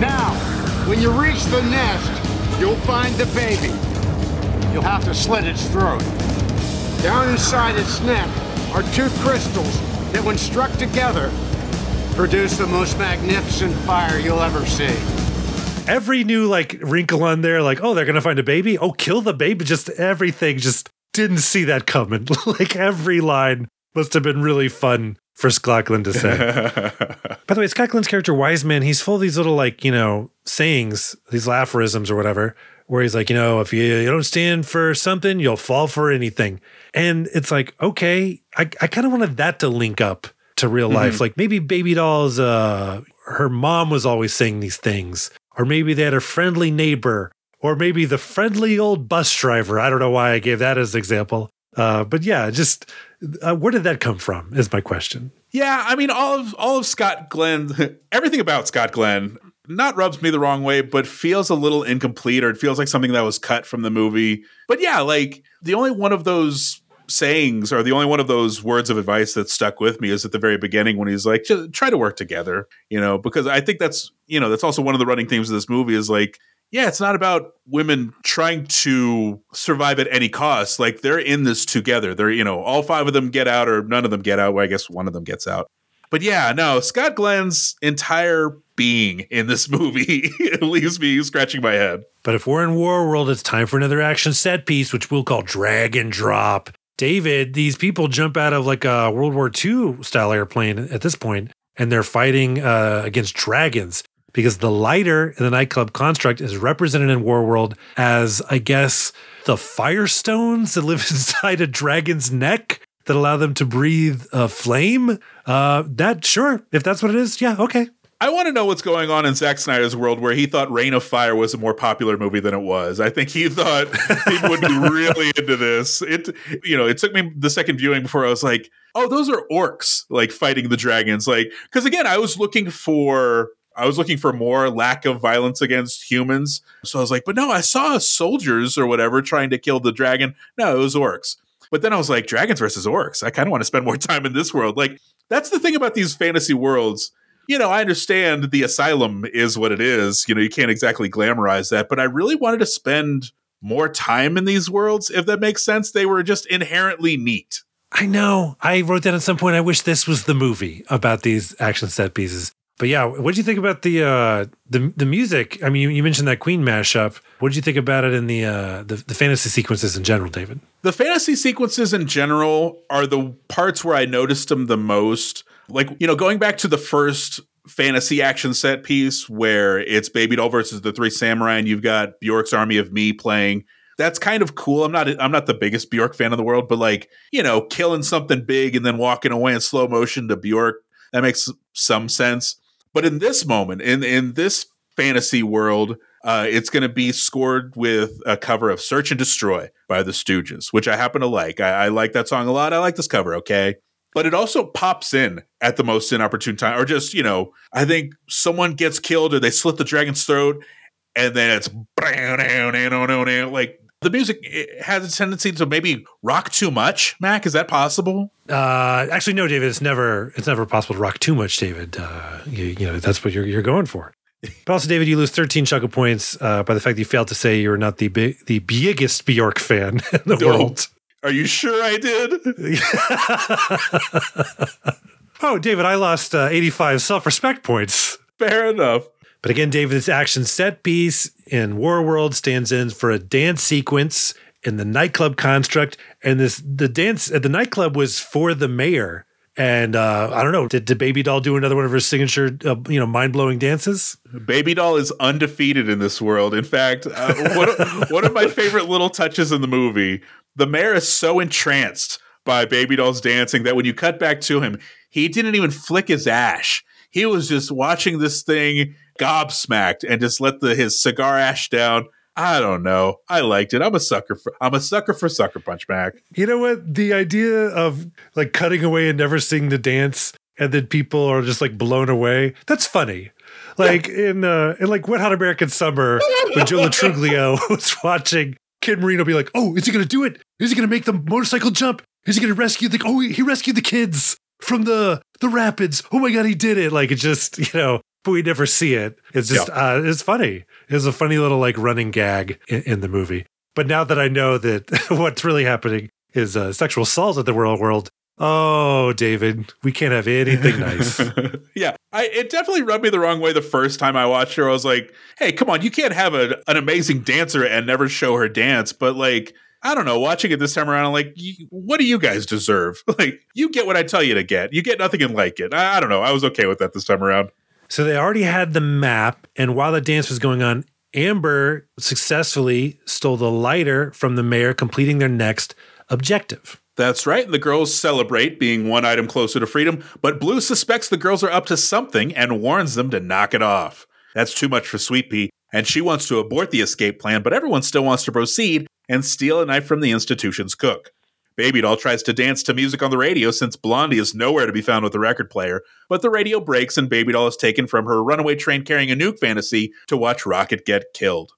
Now, when you reach the nest, you'll find the baby. You'll have to slit its throat. Down inside its neck are two crystals that, when struck together, produce the most magnificent fire you'll ever see. Every new, like, wrinkle on there, like, oh, they're to find a baby? Oh, kill the baby. Just everything, just didn't see that coming. like, every line must have been really fun for Scott Glenn to say. By the way, Scott Glenn's character, Wise Man, he's full of these little, like, you know, sayings, these aphorisms or whatever, where he's like, you know, if you, you don't stand for something, you'll fall for anything. And it's like, okay, I, I kind of wanted that to link up to real life. Like maybe Baby Doll's, uh, her mom was always saying these things, or maybe they had a friendly neighbor, or maybe the friendly old bus driver. I don't know why I gave that as an example. Uh, but yeah, just uh, where did that come from? Is my question. Yeah, I mean, all of all of Scott Glenn, everything about Scott Glenn, not rubs me the wrong way, but feels a little incomplete, or it feels like something that was cut from the movie. But yeah, like the only one of those sayings or the only one of those words of advice that stuck with me is at the very beginning when he's like, try to work together, you know, because I think that's, you know, that's also one of the running themes of this movie is like, yeah, it's not about women trying to survive at any cost. Like they're in this together. They're, you know, all five of them get out or none of them get out. Well, I guess one of them gets out. But yeah, no, Scott Glenn's entire being in this movie leaves me scratching my head. But if we're in War World, it's time for another action set piece, which we'll call Drag and Drop. David, these people jump out of like a World War II style airplane at this point, and they're fighting uh, against dragons because the lighter in the nightclub construct is represented in War World as, I guess, the firestones that live inside a dragon's neck that allow them to breathe a flame. Uh, that sure, if that's what it is, yeah, okay. I want to know what's going on in Zack Snyder's world where he thought Reign of Fire was a more popular movie than it was. I think he thought he would be really into this. It, you know, it took me the second viewing before I was like, oh, those are orcs like fighting the dragons. Like, because again, I was looking for I was looking for more lack of violence against humans. So I was like, but no, I saw soldiers or whatever trying to kill the dragon. No, it was orcs. But then I was like, dragons versus orcs. I kind of want to spend more time in this world. Like, that's the thing about these fantasy worlds. You know, I understand the asylum is what it is. You know, you can't exactly glamorize that, but I really wanted to spend more time in these worlds, if that makes sense. They were just inherently neat. I know. I wrote that at some point. I wish this was the movie about these action set pieces. But yeah, what do you think about the uh, the the music? I mean, you, you, mentioned that Queen mashup. What did you think about it in the, uh, the the fantasy sequences in general, David? The fantasy sequences in general are the parts where I noticed them the most. Like you know, going back to the first fantasy action set piece where it's Baby Doll versus the Three Samurai, and you've got Bjork's Army of Me playing. That's kind of cool. I'm not I'm not the biggest Bjork fan in the world, but like you know, killing something big and then walking away in slow motion to Bjork that makes some sense but in this moment, in in this fantasy world, uh, it's going to be scored with a cover of "Search and Destroy" by the Stooges, which I happen to like. I, I like that song a lot. I like this cover. Okay, but it also pops in at the most inopportune time, or just you know, I think someone gets killed or they slit the dragon's throat, and then it's like the music has a tendency to maybe rock too much. Mac, is that possible? Uh, actually, no, David. It's never it's never possible to rock too much, David. Uh, you, you know that's what you're you're going for. But also, David, you lose 13 Chuckle points uh, by the fact that you failed to say you're not the big, the biggest Bjork fan in the no. world. Are you sure I did? oh, David, I lost uh, 85 self respect points. Fair enough. But again, David, this action set piece in War World stands in for a dance sequence in the nightclub construct. And this the dance at the nightclub was for the mayor. And uh, I don't know, did, did Baby Doll do another one of her signature, uh, you know, mind blowing dances? Baby Doll is undefeated in this world. In fact, uh, one, one of my favorite little touches in the movie, the mayor is so entranced by Baby Doll's dancing that when you cut back to him, he didn't even flick his ash. He was just watching this thing gobsmacked and just let the his cigar ash down. I don't know. I liked it. I'm a sucker for I'm a sucker for Sucker Punch Back. You know what? The idea of like cutting away and never seeing the dance and then people are just like blown away. That's funny. Like yeah. in uh in like Wet Hot American Summer when Joe Lo Truglio was watching Kid Marino be like, Oh, is he gonna do it? Is he gonna make the motorcycle jump? Is he gonna rescue the oh he rescued the kids from the the rapids. Oh my god, he did it. Like it just, you know, but we never see it. It's just, yeah. uh, it's funny. It's a funny little like running gag in, in the movie. But now that I know that what's really happening is uh, sexual assault at the world world, Oh, David, we can't have anything nice. yeah, I, it definitely rubbed me the wrong way the first time I watched her. I was like, "Hey, come on, you can't have a, an amazing dancer and never show her dance." But like, I don't know. Watching it this time around, I'm like, what do you guys deserve? Like, you get what I tell you to get. You get nothing and like it. I, I don't know. I was okay with that this time around. So they already had the map, and while the dance was going on, Amber successfully stole the lighter from the mayor, completing their next objective. That's right. The girls celebrate being one item closer to freedom, but Blue suspects the girls are up to something and warns them to knock it off. That's too much for Sweet Pea, and she wants to abort the escape plan, but everyone still wants to proceed and steal a knife from the institution's cook. Baby Doll tries to dance to music on the radio since Blondie is nowhere to be found with the record player, but the radio breaks and Baby Doll is taken from her runaway train carrying a nuke fantasy to watch Rocket get killed.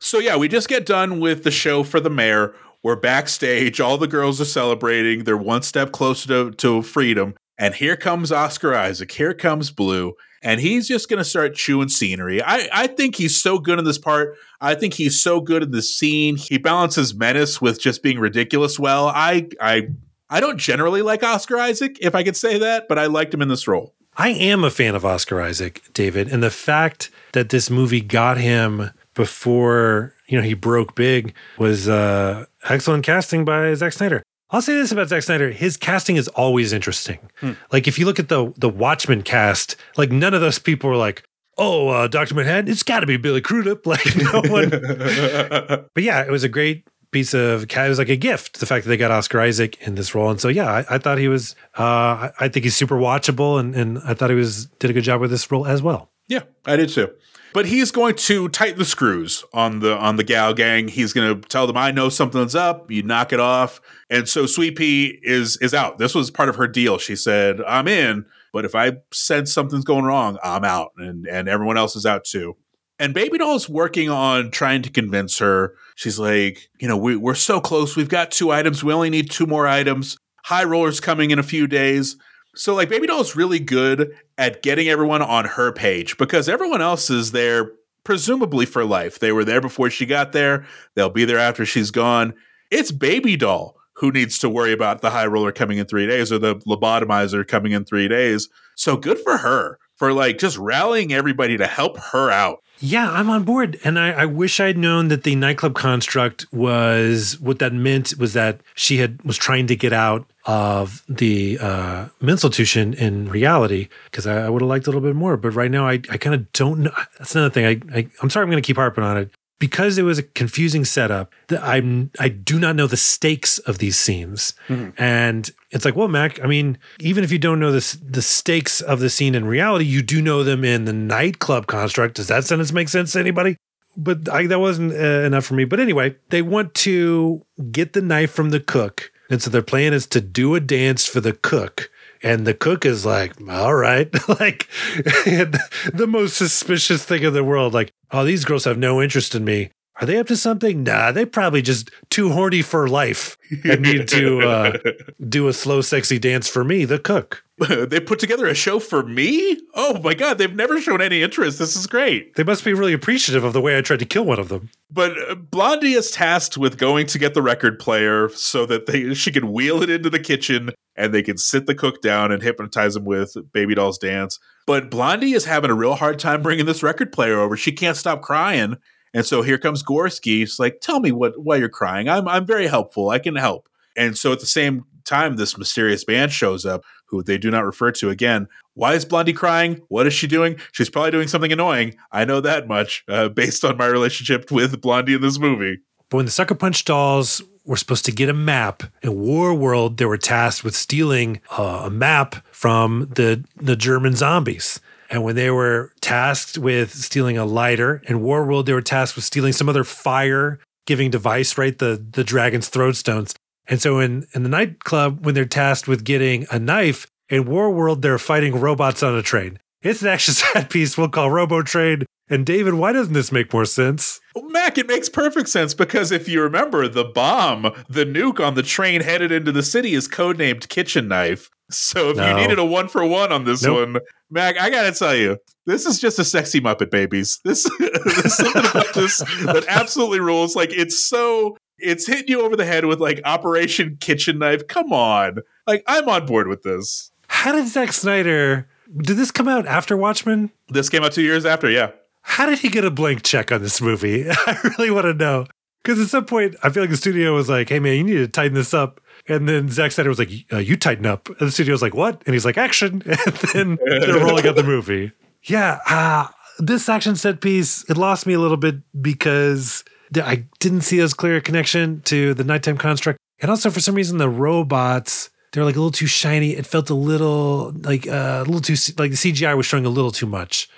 So, yeah, we just get done with the show for the mayor We're backstage. All the girls are celebrating. They're one step closer to, to freedom. And here comes Oscar Isaac. Here comes Blue. And he's just going to start chewing scenery. I, I think he's so good in this part. I think he's so good in the scene. He balances menace with just being ridiculous well. I, I, I don't generally like Oscar Isaac, if I could say that, but I liked him in this role. I am a fan of Oscar Isaac, David, and the fact that this movie got him before you know he broke big was uh, excellent casting by Zack Snyder. I'll say this about Zack Snyder: his casting is always interesting. Hmm. Like if you look at the the Watchmen cast, like none of those people were like, "Oh, uh, Doctor Manhattan, it's got to be Billy Crudup." Like no one. but yeah, it was a great piece of it was like a gift the fact that they got oscar isaac in this role and so yeah i, I thought he was uh, I, I think he's super watchable and, and i thought he was did a good job with this role as well Yeah, I did too. But he's going to tighten the screws on the on the Gal gang. He's going to tell them, "I know something's up. You knock it off." And so Sweet Pea is is out. This was part of her deal. She said, "I'm in, but if I sense something's going wrong, I'm out." And and everyone else is out too. And Baby Doll is working on trying to convince her. She's like, "You know, we, we're so close. We've got two items. We only need two more items. High Roller's coming in a few days." So like Baby Doll is really good at getting everyone on her page because everyone else is there presumably for life. They were there before she got there. They'll be there after she's gone. It's Baby Doll who needs to worry about the high roller coming in 3 days or the lobotomizer coming in 3 days. So good for her for like just rallying everybody to help her out. Yeah, I'm on board. And I, I wish I'd known that the nightclub construct was what that meant was that she had was trying to get out of the uh, institution in reality because I, I would have liked a little bit more. But right now, I, I kind of don't know. That's another thing. I, I I'm sorry, I'm going to keep harping on it because it was a confusing setup. That I'm I do not know the stakes of these scenes, and it's like, well, Mac. I mean, even if you don't know this the stakes of the scene in reality, you do know them in the nightclub construct. Does that sentence make sense to anybody? But I, that wasn't uh, enough for me. But anyway, they want to get the knife from the cook, and so their plan is to do a dance for the cook. And the cook is like, all right, like the most suspicious thing in the world. Like, oh, these girls have no interest in me. Are they up to something? Nah, they probably just too horny for life and need to uh, do a slow, sexy dance for me, the cook. they put together a show for me? Oh my god, they've never shown any interest. This is great. They must be really appreciative of the way I tried to kill one of them. But uh, Blondie is tasked with going to get the record player so that they she can wheel it into the kitchen and they can sit the cook down and hypnotize him with Baby Doll's dance. But Blondie is having a real hard time bringing this record player over. She can't stop crying. And so here comes Gorski. He's like, "Tell me what why you're crying. I'm I'm very helpful. I can help." And so at the same time, this mysterious band shows up, who they do not refer to again. Why is Blondie crying? What is she doing? She's probably doing something annoying. I know that much uh, based on my relationship with Blondie in this movie. But when the Sucker Punch dolls were supposed to get a map in War World, they were tasked with stealing uh, a map from the the German zombies. And when they were tasked with stealing a lighter in War World, they were tasked with stealing some other fire giving device, right? The the dragon's throat stones. And so in in the nightclub, when they're tasked with getting a knife in War World, they're fighting robots on a train. It's an action set piece we'll call Robo Train. And David, why doesn't this make more sense? Mac, it makes perfect sense because if you remember, the bomb, the nuke on the train headed into the city is codenamed Kitchen Knife. So if No. you needed a one for one on this Nope. one, Mac, I gotta tell you, this is just a sexy Muppet Babies. This there's something about this that absolutely rules. Like it's so it's hitting you over the head with like Operation Kitchen Knife. Come on, like I'm on board with this. How did Zack Snyder did this come out after Watchmen? This came out two years after, yeah. How did he get a blank check on this movie? I really want to know. Because at some point, I feel like the studio was like, hey, man, you need to tighten this up. And then Zack Snyder was like, uh, you tighten up. And the studio was like, what? And he's like, action. And then they're rolling out the movie. Yeah. Uh, this action set piece, it lost me a little bit because I didn't see as clear a connection to the nighttime construct. And also, for some reason, the robots, they're like a little too shiny. It felt a little like uh, a little too, like the CGI was showing a little too much.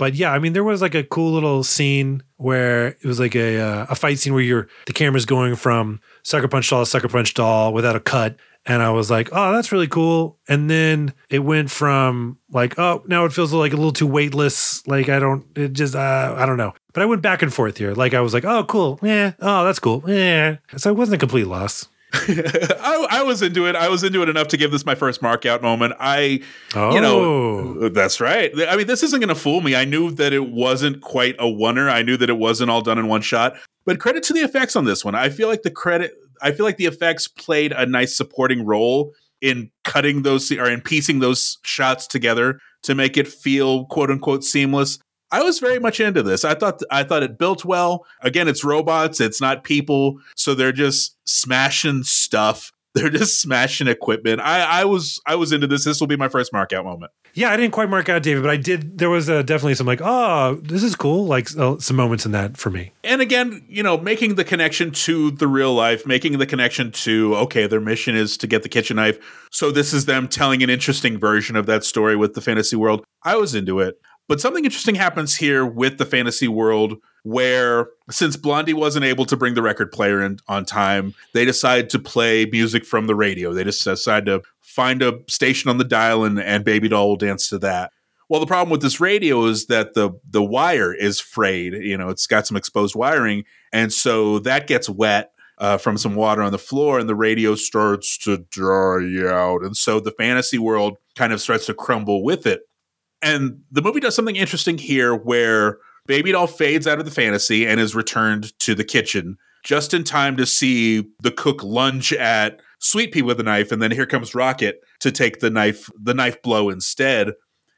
But yeah, I mean, there was like a cool little scene where it was like a uh, a fight scene where you're the camera's going from sucker punch doll sucker punch doll without a cut, And I was like, oh, that's really cool. And then it went from like, oh, now it feels like a little too weightless. Like I don't, it just, uh, I don't know. But I went back and forth here. Like I was like, oh, cool. Yeah. Oh, that's cool. Yeah. So it wasn't a complete loss. I, I, was into it. I was into it enough to give this my first mark out moment. I, oh. you know, oh. that's right. I mean, this isn't going to fool me. I knew that it wasn't quite a oneer. I knew that it wasn't all done in one shot. But credit to the effects on this one. I feel like the credit. I feel like the effects played a nice supporting role in cutting those or in piecing those shots together to make it feel quote unquote seamless. I was very much into this. I thought I thought it built well. Again, it's robots, it's not people, so they're just smashing stuff. They're just smashing equipment. I, I was I was into this. This will be my first mark out moment. Yeah, I didn't quite mark out David, but I did. There was uh, definitely some like, oh, this is cool. Like uh, some moments in that for me. And again, you know, making the connection to the real life, making the connection to okay, their mission is to get the kitchen knife. So this is them telling an interesting version of that story with the fantasy world. I was into it. But something interesting happens here with the fantasy world where since Blondie wasn't able to bring the record player in on time, they decide to play music from the radio. They just decide to find a station on the dial and, and Baby Doll will dance to that. Well, the problem with this radio is that the the wire is frayed. You know, it's got some exposed wiring, and so that gets wet uh, from some water on the floor, and the radio starts to dry out. And so the fantasy world kind of starts to crumble with it. And the movie does something interesting here where Baby Doll fades out of the fantasy and is returned to the kitchen just in time to see the cook lunge at Sweet Pea with a knife, and then here comes Rocket to take the knife the knife blow instead.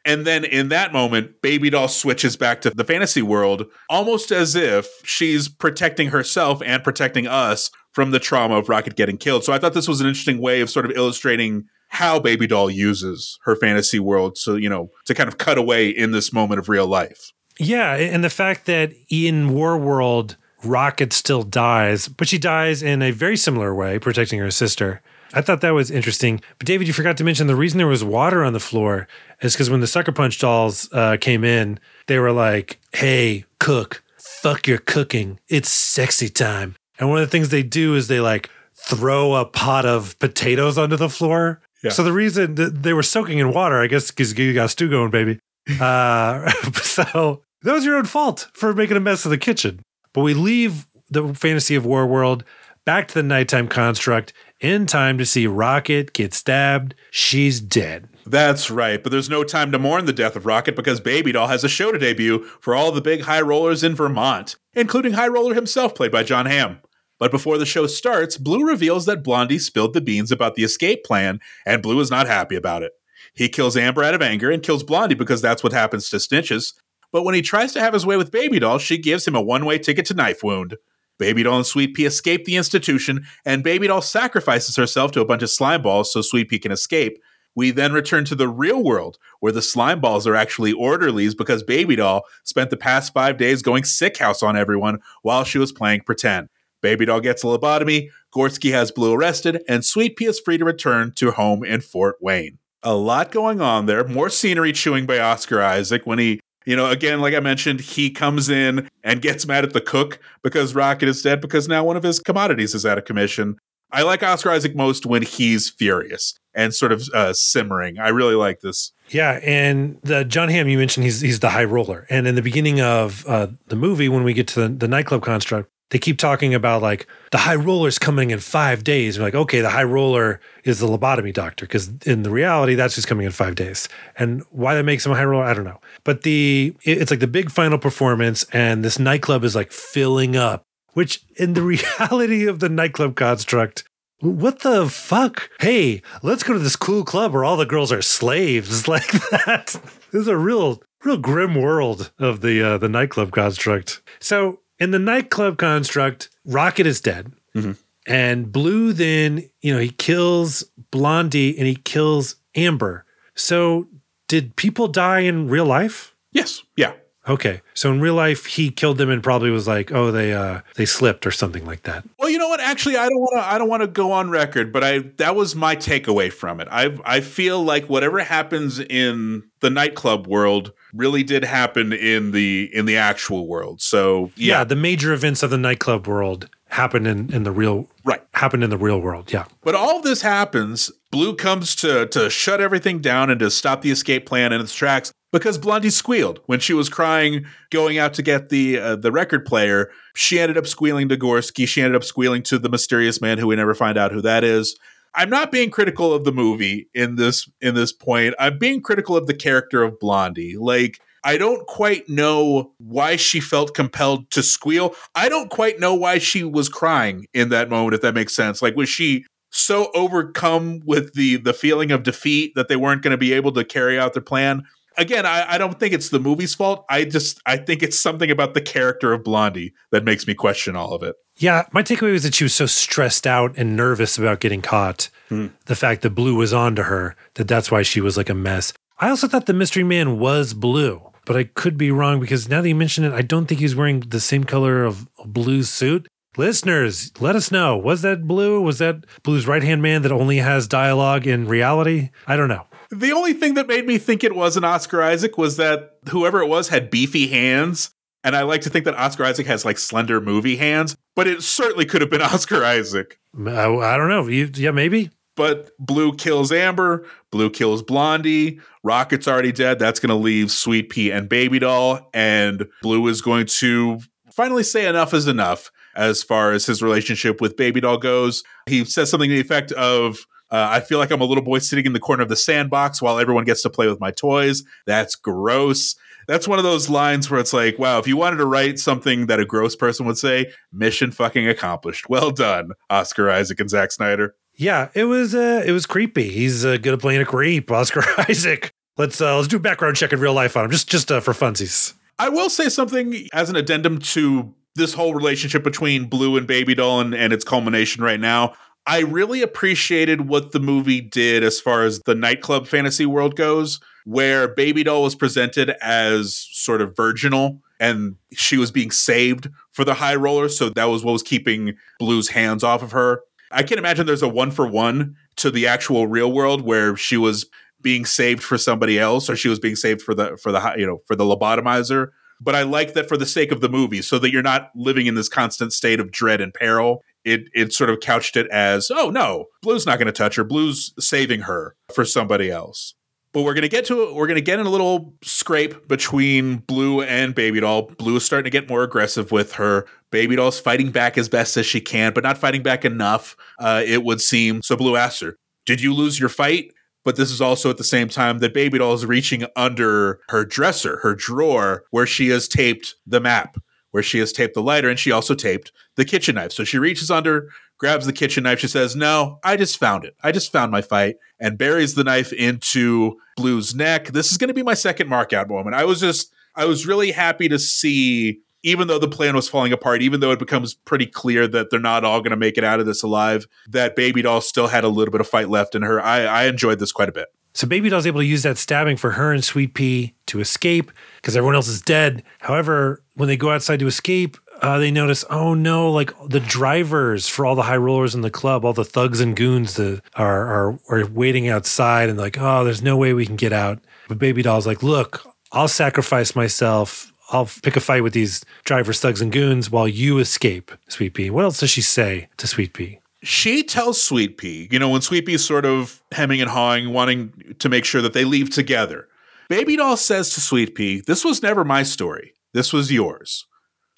And then in that moment, Baby Doll switches back to the fantasy world, almost as if she's protecting herself and protecting us from the trauma of Rocket getting killed. So I thought this was an interesting way of sort of illustrating how Baby Doll uses her fantasy world. So, you know, to kind of cut away in this moment of real life. Yeah. And the fact that in War World, Rocket still dies, but she dies in a very similar way, protecting her sister. I thought that was interesting. But David, you forgot to mention the reason there was water on the floor is because when the Sucker Punch dolls uh, came in, they were like, hey, cook, fuck your cooking. It's sexy time. And one of the things they do is they like throw a pot of potatoes onto the floor yeah. So the reason that they were soaking in water, I guess, because you got stew going, baby. uh, so that was your own fault for making a mess of the kitchen. But we leave the fantasy of War World back to the nighttime construct in time to see Rocket get stabbed. She's dead. That's right, but there's no time to mourn the death of Rocket because Baby Doll has a show to debut for all the big high rollers in Vermont, including High Roller himself, played by Jon Hamm. But before the show starts, Blue reveals that Blondie spilled the beans about the escape plan, and Blue is not happy about it. He kills Amber out of anger and kills Blondie because that's what happens to Snitches. But when he tries to have his way with Baby Doll, she gives him a one way ticket to Knife Wound. Baby Doll and Sweet Pea escape the institution, and Baby Doll sacrifices herself to a bunch of slime balls so Sweet Pea can escape. We then return to the real world, where the slime balls are actually orderlies because Baby Doll spent the past five days going sick house on everyone while she was playing pretend. Baby Doll gets a lobotomy, Gorski has Blue arrested, and Sweet Pea is free to return to home in Fort Wayne. A lot going on there. More scenery chewing by Oscar Isaac when he, you know, again, like I mentioned, he comes in and gets mad at the cook because Rocket is dead because now one of his commodities is out of commission. I like Oscar Isaac most when he's furious and sort of uh, simmering. I really like this. Yeah, and the Jon Hamm you mentioned he's he's the high roller, and in the beginning of uh, the movie when we get to the, the nightclub construct, they keep talking about like the high roller's coming in five days. We're like, okay, the high roller is the lobotomy doctor because in the reality, that's just coming in five days. And why that makes him a high roller, I don't know. But the it's like the big final performance, and this nightclub is like filling up. Which in the reality of the nightclub construct, what the fuck? Hey, let's go to this cool club where all the girls are slaves like that. This is a real, real grim world of the uh, the nightclub construct. So in the nightclub construct, Rocket is dead. Mm-hmm. And Blue then, you know, he kills Blondie and he kills Amber. So did people die in real life? Yes. Yeah. Okay. So in real life he killed them and probably was like, "Oh, they uh they slipped or something like that." Well, you know what? Actually, I don't want to I don't want to go on record, but I that was my takeaway from it. I I feel like whatever happens in the nightclub world really did happen in the in the actual world. So, yeah, yeah the major events of the nightclub world happened in, in the real Right. happened in the real world. Yeah. But all of this happens. Blue comes to to shut everything down and to stop the escape plan in its tracks because Blondie squealed when she was crying, going out to get the uh, the record player. She ended up squealing to Gorski. She ended up squealing to the mysterious man who we never find out who that is. I'm not being critical of the movie in this in this point. I'm being critical of the character of Blondie. Like I don't quite know why she felt compelled to squeal. I don't quite know why she was crying in that moment if that makes sense. Like was she so overcome with the the feeling of defeat that they weren't going to be able to carry out their plan? Again, I, I don't think it's the movie's fault. I just I think it's something about the character of Blondie that makes me question all of it. Yeah, my takeaway was that she was so stressed out and nervous about getting caught. Hmm. The fact that Blue was on to her, that that's why she was like a mess. I also thought the mystery man was blue, but I could be wrong because now that you mention it, I don't think he's wearing the same color of Blue's suit. Listeners, let us know. Was that Blue? Was that Blue's right hand man that only has dialogue in reality? I don't know. The only thing that made me think it was an Oscar Isaac was that whoever it was had beefy hands. And I like to think that Oscar Isaac has like slender movie hands, but it certainly could have been Oscar Isaac. I, I don't know. You, yeah, maybe. But Blue kills Amber, Blue kills Blondie, Rocket's already dead. That's going to leave Sweet Pea and Baby Doll. And Blue is going to finally say enough is enough as far as his relationship with Baby Doll goes. He says something to the effect of, uh, I feel like I'm a little boy sitting in the corner of the sandbox while everyone gets to play with my toys. That's gross. That's one of those lines where it's like, wow, if you wanted to write something that a gross person would say, mission fucking accomplished. Well done, Oscar Isaac and Zack Snyder. Yeah, it was uh, it was creepy. He's uh, good at playing a creep, Oscar Isaac. Let's uh, let's do a background check in real life on him, just just uh, for funsies. I will say something as an addendum to this whole relationship between Blue and Baby Doll and, and its culmination right now. I really appreciated what the movie did as far as the nightclub fantasy world goes, where Baby Doll was presented as sort of virginal and she was being saved for the high roller. So that was what was keeping Blue's hands off of her. I can't imagine there's a one for one to the actual real world where she was being saved for somebody else or she was being saved for the for the you know for the lobotomizer but i like that for the sake of the movie so that you're not living in this constant state of dread and peril it it sort of couched it as oh no blue's not going to touch her. Blue's saving her for somebody else. But we're going to get to we're going to get in a little scrape between blue and baby doll. Blue is starting to get more aggressive with her. Baby doll's fighting back as best as she can but not fighting back enough uh, it would seem. So blue asks her did you lose your fight? But this is also at the same time that Baby Doll is reaching under her dresser, her drawer, where she has taped the map, where she has taped the lighter, and she also taped the kitchen knife. So she reaches under, grabs the kitchen knife. She says, No, I just found it. I just found my fight, and buries the knife into Blue's neck. This is going to be my second markout moment. I was just, I was really happy to see. Even though the plan was falling apart, even though it becomes pretty clear that they're not all going to make it out of this alive, that Baby Doll still had a little bit of fight left in her. I, I enjoyed this quite a bit. So Baby Doll's able to use that stabbing for her and Sweet Pea to escape because everyone else is dead. However, when they go outside to escape, uh, they notice, oh no, like the drivers for all the high rollers in the club, all the thugs and goons that are are, are waiting outside and like, oh, there's no way we can get out. But Baby Doll's like, look, I'll sacrifice myself. I'll pick a fight with these drivers, thugs, and goons while you escape, Sweet Pea. What else does she say to Sweet Pea? She tells Sweet Pea, you know, when Sweet Pea's sort of hemming and hawing, wanting to make sure that they leave together. Baby Doll says to Sweet Pea, This was never my story. This was yours.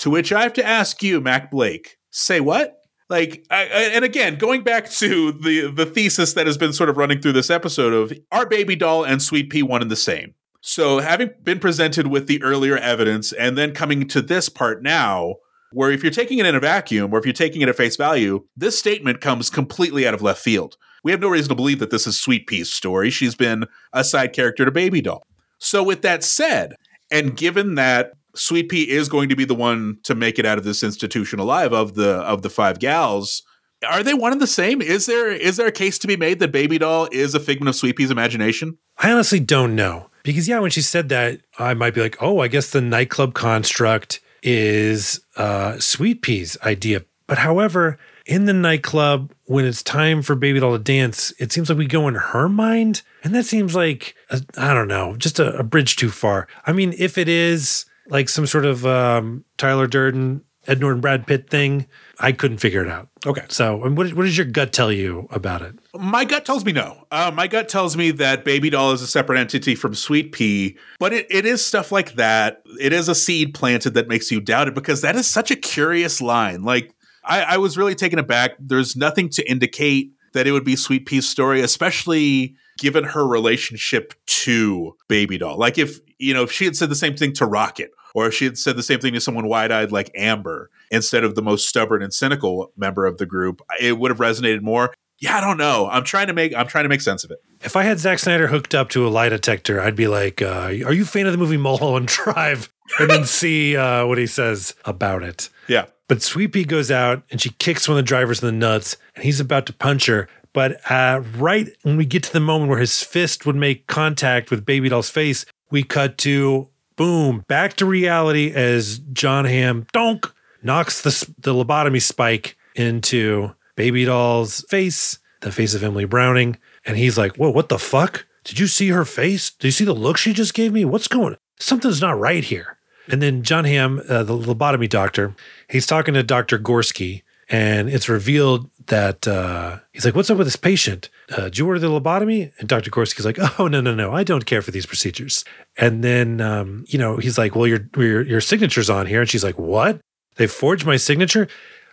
To which I have to ask you, Mac Blake, say what? Like, I, I- and again, going back to the the thesis that has been sort of running through this episode of are Baby Doll and Sweet Pea one and the same? So, having been presented with the earlier evidence and then coming to this part now, where if you're taking it in a vacuum or if you're taking it at face value, this statement comes completely out of left field. We have no reason to believe that this is Sweet Pea's story. She's been a side character to Baby Doll. So, with that said, and given that Sweet Pea is going to be the one to make it out of this institution alive of the of the five gals, are they one and the same? Is there is there a case to be made that Baby Doll is a figment of Sweet Pea's imagination? I honestly don't know. Because, yeah, when she said that, I might be like, oh, I guess the nightclub construct is uh, Sweet Pea's idea. But however, in the nightclub, when it's time for Baby Doll to dance, it seems like we go in her mind. And that seems like, I don't know, just a, a bridge too far. I mean, if it is like some sort of um, Tyler Durden Ed Norton Brad Pitt thing. I couldn't figure it out. Okay. So, what, what does your gut tell you about it? My gut tells me no. Uh, my gut tells me that Baby Doll is a separate entity from Sweet Pea, but it, it is stuff like that. It is a seed planted that makes you doubt it because that is such a curious line. Like, I, I was really taken aback. There's nothing to indicate that it would be Sweet Pea's story, especially given her relationship to Baby Doll. Like, if, you know, if she had said the same thing to Rocket, or if she had said the same thing to someone wide eyed like Amber instead of the most stubborn and cynical member of the group, it would have resonated more. Yeah, I don't know. I'm trying to make I'm trying to make sense of it. If I had Zack Snyder hooked up to a lie detector, I'd be like, uh, "Are you a fan of the movie Mulholland Drive?" and then see uh, what he says about it. Yeah. But Sweet Pea goes out and she kicks one of the drivers in the nuts, and he's about to punch her. But uh, right when we get to the moment where his fist would make contact with Baby Doll's face, we cut to boom back to reality as Jon Hamm donk knocks the the lobotomy spike into Baby Doll's face, the face of Emily Browning, and he's like, "Whoa, what the fuck? Did you see her face? Did you see the look she just gave me? What's going? Something's not right here." And then Jon Hamm, uh, the lobotomy doctor, he's talking to Dr. Gorski, and it's revealed that uh, he's like, "What's up with this patient? Uh, did you order the lobotomy?" And Dr. Gorski's like, "Oh no, no, no, I don't care for these procedures." And then um, you know he's like, "Well, your, your your signature's on here," and she's like, "What? They forged my signature?"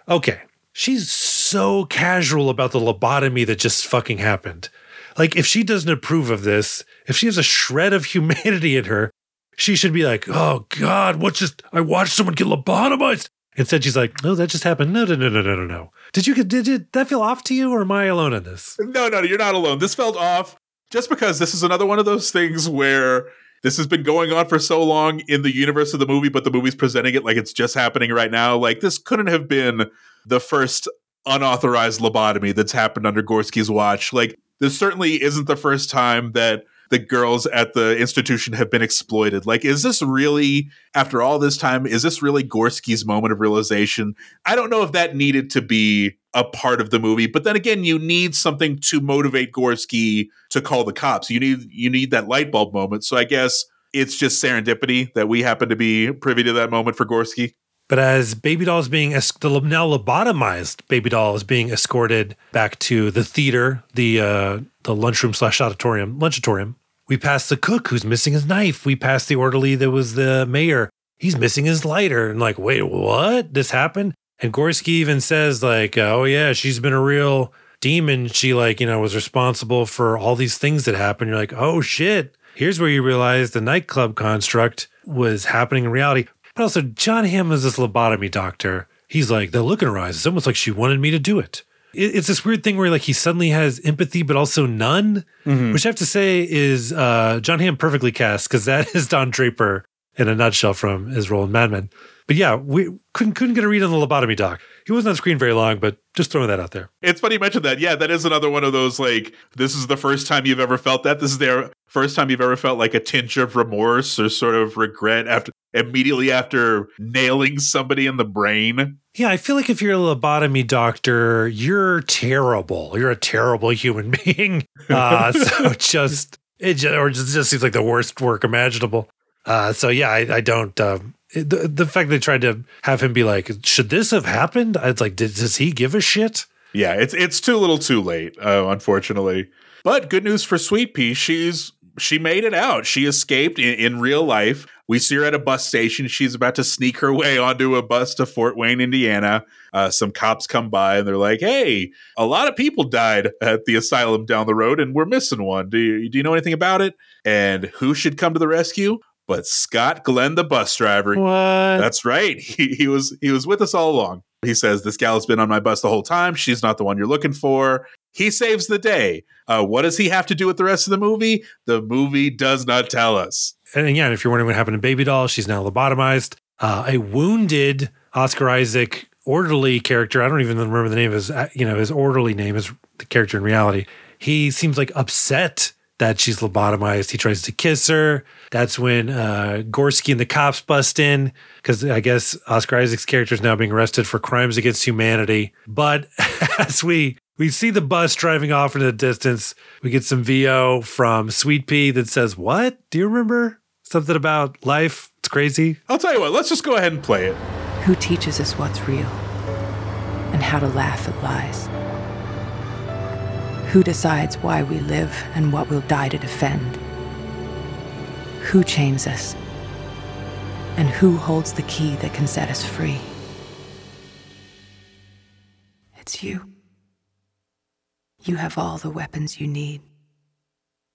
Okay, she's so casual about the lobotomy that just fucking happened. Like, if she doesn't approve of this, if she has a shred of humanity in her, she should be like, "Oh God, what just? I watched someone get lobotomized." Instead, she's like, "No, that just happened." No, no, no, no, no, no, no. Did you? Did, that feel off to you, or am I alone in this? No, no, you're not alone. This felt off just because this is another one of those things where this has been going on for so long in the universe of the movie, but the movie's presenting it like it's just happening right now. Like this couldn't have been the first unauthorized lobotomy that's happened under Gorski's watch. Like this certainly isn't the first time that the girls at the institution have been exploited. Like, is this really, after all this time, is this really Gorski's moment of realization? I don't know if that needed to be a part of the movie, but then again, you need something to motivate Gorski to call the cops. You need you need that light bulb moment. So I guess it's just serendipity that we happen to be privy to that moment for Gorski. But as Baby Doll is being es- the now lobotomized Baby Doll is being escorted back to the theater, the uh, the lunchroom slash auditorium, lunchatorium. We pass the cook who's missing his knife. We pass the orderly that was the mayor. He's missing his lighter. And like, wait, what? This happened? And Gorski even says like, uh, oh yeah, she's been a real demon. She like, you know, was responsible for all these things that happened. You're like, oh shit. Here's where you realize the nightclub construct was happening in reality. But also, Jon Hamm is this lobotomy doctor. He's like, the look in her eyes, it's almost like she wanted me to do it. It- It's this weird thing where like he suddenly has empathy, but also none, which I have to say is uh, Jon Hamm perfectly cast because that is Don Draper in a nutshell from his role in Mad Men. But yeah, we couldn't couldn't get a read on the lobotomy doc. He wasn't on screen very long, but just throwing that out there. It's funny you mentioned that. Yeah, that is another one of those like this is the first time you've ever felt that. This is their first time you've ever felt like a tinge of remorse or sort of regret after immediately after nailing somebody in the brain. Yeah, I feel like if you're a lobotomy doctor, you're terrible. You're a terrible human being. Uh, so just it just, or just, just seems like the worst work imaginable. Uh, so yeah, I, I don't. Um, the the fact they tried to have him be like, should this have happened? It's like, did, does he give a shit? Yeah, it's it's too little, too late, uh, unfortunately. But good news for Sweet Pea, she's she made it out. She escaped in, in real life. We see her at a bus station. She's about to sneak her way onto a bus to Fort Wayne, Indiana. Uh, some cops come by and they're like, "Hey, a lot of people died at the asylum down the road, and we're missing one. Do you, do you know anything about it?" And who should come to the rescue? But Scott Glenn, the bus driver. What? That's right. He, he was he was with us all along. He says this gal has been on my bus the whole time. She's not the one you're looking for. He saves the day. Uh, what does he have to do with the rest of the movie? The movie does not tell us. And again, if you're wondering what happened to Baby Doll, she's now lobotomized. Uh, a wounded Oscar Isaac orderly character. I don't even remember the name of his, uh, you know, his orderly name is the character in reality. He seems like upset that she's lobotomized. He tries to kiss her. That's when uh, Gorski and the cops bust in because I guess Oscar Isaac's character is now being arrested for crimes against humanity. But as we we see the bus driving off into the distance, we get some VO from Sweet Pea that says, "What? Do you remember something about life? It's crazy." I'll tell you what. Let's just go ahead and play it. Who teaches us what's real and how to laugh at lies? Who decides why we live and what we'll die to defend? Who chains us? And who holds the key that can set us free? It's you. You have all the weapons you need.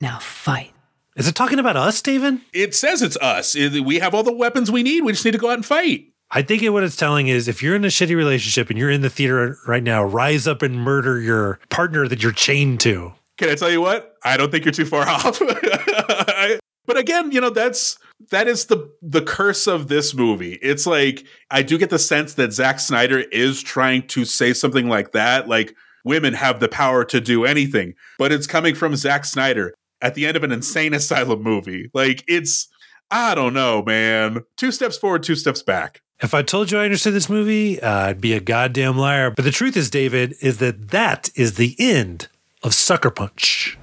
Now fight. Is it talking about us, Steven? It says it's us. We have all the weapons we need. We just need to go out and fight. I think it, what it's telling is if you're in a shitty relationship and you're in the theater right now, rise up and murder your partner that you're chained to. Can I tell you what? I don't think you're too far off. I- but again, you know, that's that is the the curse of this movie. It's like I do get the sense that Zack Snyder is trying to say something like that, like women have the power to do anything, but it's coming from Zack Snyder at the end of an insane asylum movie. Like it's I don't know, man. Two steps forward, two steps back. If I told you I understood this movie, uh, I'd be a goddamn liar. But the truth is, David, is that that is the end of Sucker Punch.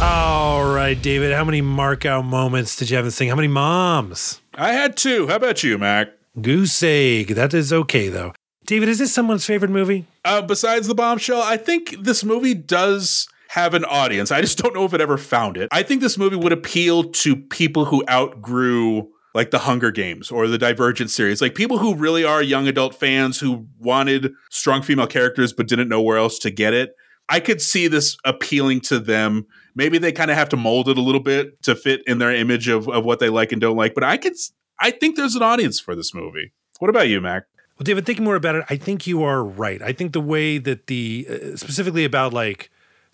All right, David, how many mark out moments did you have in this thing? How many moms? I had two. How about you, Mac? Goose egg. That is okay, though. David, is this someone's favorite movie? Uh, besides the bombshell, I think this movie does have an audience. I just don't know if it ever found it. I think this movie would appeal to people who outgrew like the Hunger Games or the Divergent series, like people who really are young adult fans who wanted strong female characters but didn't know where else to get it. I could see this appealing to them. Maybe they kind of have to mold it a little bit to fit in their image of, of what they like and don't like, but I could I think there's an audience for this movie. What about you, Mac? Well, David, thinking more about it, I think you are right. I think the way that the uh, specifically about like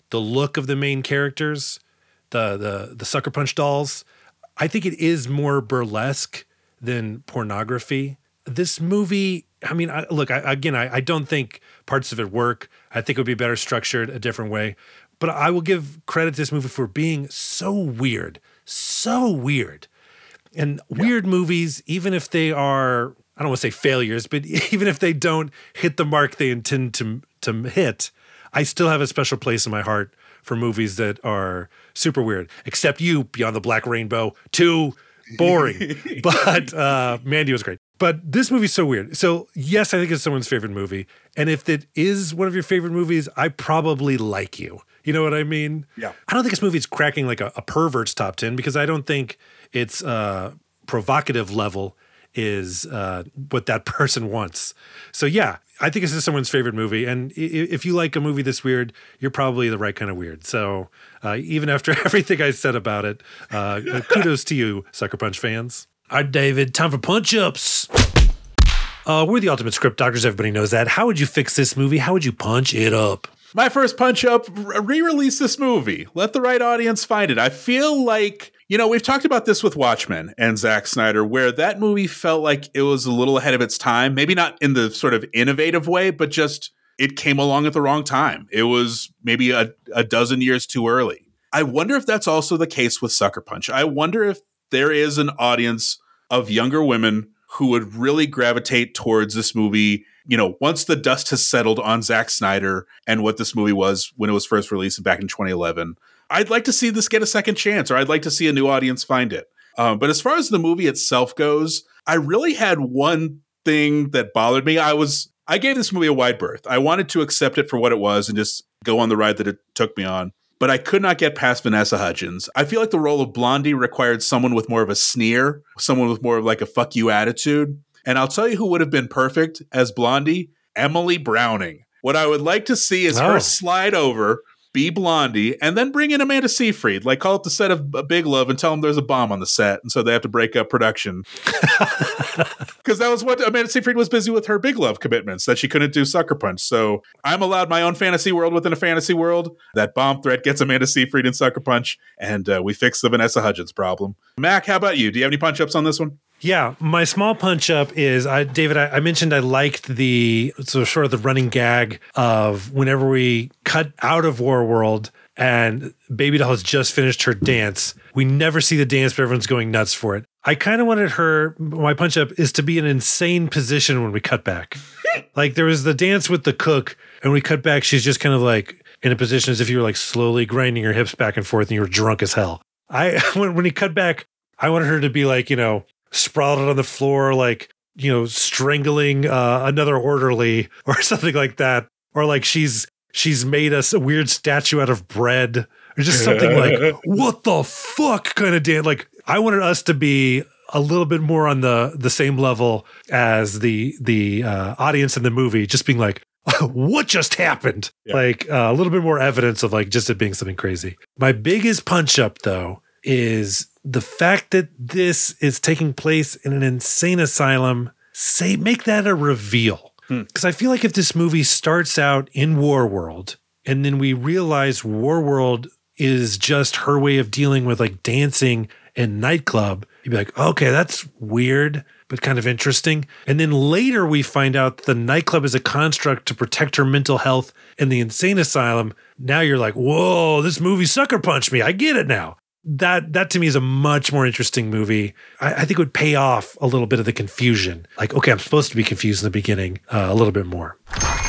the look of the main characters, the the the sucker punch dolls, I think it is more burlesque than pornography. This movie, I mean, I, look, I, again, I, I don't think parts of it work. I think it would be better structured a different way. But I will give credit to this movie for being so weird, so weird. And weird movies, even if they are, I don't want to say failures, but even if they don't hit the mark they intend to to hit, I still have a special place in my heart for movies that are super weird. Except you, Beyond the Black Rainbow, too boring. but uh, Mandy was great. But this movie's so weird. So yes, I think it's someone's favorite movie. And if it is one of your favorite movies, I probably like you. You know what I mean? Yeah. I don't think this movie's cracking like a, a pervert's top 10 because I don't think its uh, provocative level is uh, what that person wants. So yeah, I think this is someone's favorite movie. And i- i- if you like a movie this weird, you're probably the right kind of weird. So uh, even after everything I said about it, uh, kudos to you, Sucker Punch fans. All right, David, time for punch ups. Uh, we're the ultimate script doctors. Everybody knows that. How would you fix this movie? How would you punch it up? My first punch up, re release this movie. Let the right audience find it. I feel like, you know, we've talked about this with Watchmen and Zack Snyder, where that movie felt like it was a little ahead of its time. Maybe not in the sort of innovative way, but just it came along at the wrong time. It was maybe a, a dozen years too early. I wonder if that's also the case with Sucker Punch. I wonder if there is an audience of younger women who would really gravitate towards this movie, you know, once the dust has settled on Zack Snyder and what this movie was when it was first released back in 2011. I'd like to see this get a second chance, or I'd like to see a new audience find it. Um, but as far as the movie itself goes, I really had one thing that bothered me. I was I gave this movie a wide berth. I wanted to accept it for what it was and just go on the ride that it took me on. But I could not get past Vanessa Hudgens. I feel like the role of Blondie required someone with more of a sneer, someone with more of like a fuck you attitude. And I'll tell you who would have been perfect as Blondie Emily Browning. What I would like to see is Oh. her slide over, be Blondie, and then bring in Amanda Seyfried. Like call up the set of Big Love and tell them there's a bomb on the set. And so they have to break up production. Because that was what Amanda Seyfried was busy with her Big Love commitments that she couldn't do Sucker Punch. So I'm allowed my own fantasy world within a fantasy world. That bomb threat gets Amanda Seyfried in Sucker Punch, and uh, we fix the Vanessa Hudgens problem. Mac, how about you? Do you have any punch ups on this one? Yeah, my small punch up is I, David. I, I mentioned I liked the so sort of the running gag of whenever we cut out of War World and Baby Doll has just finished her dance. We never see the dance, but everyone's going nuts for it. I kind of wanted her. My punch up is to be in an insane position when we cut back. like there was the dance with the cook, and we cut back. She's just kind of like in a position as if you were like slowly grinding your hips back and forth, and you were drunk as hell. I when when he cut back, I wanted her to be like, you know, sprawled on the floor, like, you know, strangling uh, another orderly or something like that. Or like she's she's made us a weird statue out of bread. Or just something like, what the fuck kind of dance. Like I wanted us to be a little bit more on the the same level as the the uh, audience in the movie, just being like, what just happened? Yeah. Like uh, a little bit more evidence of like just it being something crazy. My biggest punch up though is the fact that this is taking place in an insane asylum. Say make that a reveal. Hmm. Because I feel like if this movie starts out in War World and then we realize War World is just her way of dealing with like dancing and nightclub, you'd be like, okay, that's weird, but kind of interesting. And then later we find out the nightclub is a construct to protect her mental health in the insane asylum. Now you're like, whoa, this movie sucker punched me. I get it now. That that to me is a much more interesting movie. I, I think it would pay off a little bit of the confusion. Like, okay, I'm supposed to be confused in the beginning uh, a little bit more.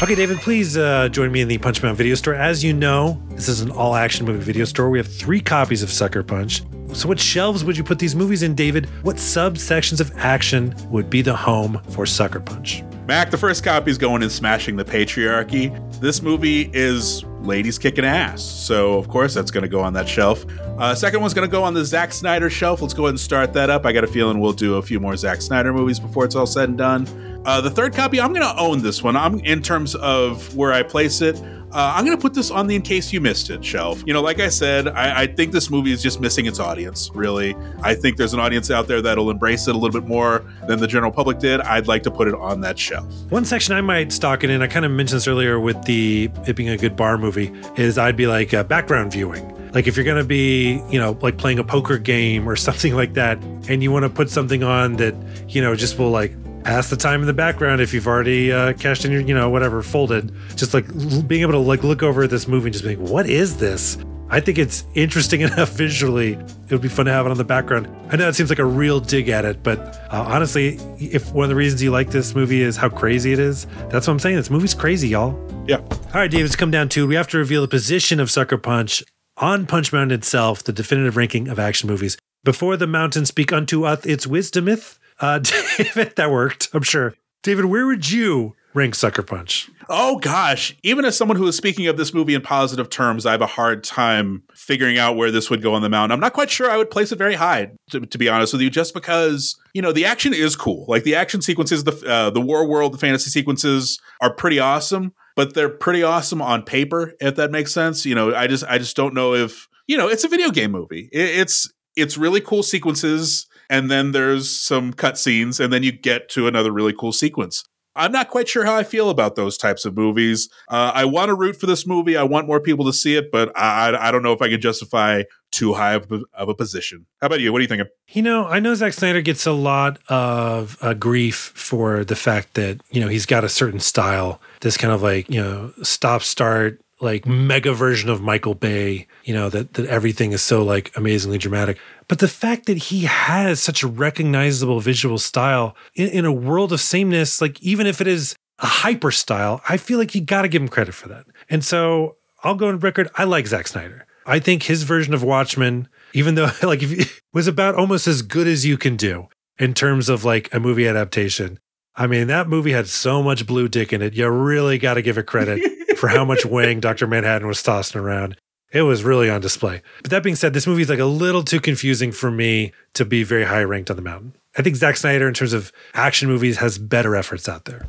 Okay, David, please uh, join me in the Punch Man video store. As you know, this is an all action movie video store. We have three copies of Sucker Punch. So, what shelves would you put these movies in, David? What subsections of action would be the home for Sucker Punch? Mac, the first copy is going in Smashing the Patriarchy. This movie is ladies kicking ass. So, of course, that's going to go on that shelf. Uh, second one's going to go on the Zack Snyder shelf. Let's go ahead and start that up. I got a feeling we'll do a few more Zack Snyder movies before it's all said and done. Uh, the third copy, I'm going to own this one. I'm in terms of where I place it. Uh, I'm going to put this on the in case you missed it shelf. You know, like I said, I, I think this movie is just missing its audience, really. I think there's an audience out there that'll embrace it a little bit more than the general public did. I'd like to put it on that shelf. One section I might stock it in, I kind of mentioned this earlier with the it being a good bar movie, is I'd be like uh, background viewing. Like if you're gonna be, you know, like playing a poker game or something like that, and you want to put something on that, you know, just will like pass the time in the background if you've already uh, cashed in your, you know, whatever folded. Just like being able to like look over at this movie and just being, what is this? I think it's interesting enough visually. It would be fun to have it on the background. I know it seems like a real dig at it, but uh, honestly, if one of the reasons you like this movie is how crazy it is, that's what I'm saying. This movie's crazy, y'all. Yeah. All right, David, it's come down to we have to reveal the position of Sucker Punch on Punch Mountain itself, the definitive ranking of action movies. Before the mountains speak unto us its wisdometh. Uh, David, that worked, I'm sure. David, where would you rank Sucker Punch? Oh gosh, even as someone who is speaking of this movie in positive terms, I have a hard time figuring out where this would go on the mountain. I'm not quite sure I would place it very high, to, to be honest with you, just because you know the action is cool. Like the action sequences, the uh, the war world, the fantasy sequences are pretty awesome, but they're pretty awesome on paper, if that makes sense. You know, I just I just don't know if you know it's a video game movie. It, it's it's really cool sequences, and then there's some cutscenes, and then you get to another really cool sequence. I'm not quite sure how I feel about those types of movies. Uh, I want to root for this movie. I want more people to see it, but I, I don't know if I can justify too high of a, of a position. How about you? What are you thinking? You know, I know Zack Snyder gets a lot of uh, grief for the fact that, you know, he's got a certain style, this kind of like, you know, stop start, like mega version of Michael Bay, you know, that, that everything is so like amazingly dramatic. But the fact that he has such a recognizable visual style in, in a world of sameness, like even if it is a hyper style, I feel like you got to give him credit for that. And so I'll go on record. I like Zack Snyder. I think his version of Watchmen, even though like if was about almost as good as you can do in terms of like a movie adaptation. I mean, that movie had so much blue dick in it. You really got to give it credit for how much wang Dr. Manhattan was tossing around. It was really on display. But that being said, this movie is like a little too confusing for me to be very high ranked on the mountain. I think Zack Snyder, in terms of action movies, has better efforts out there.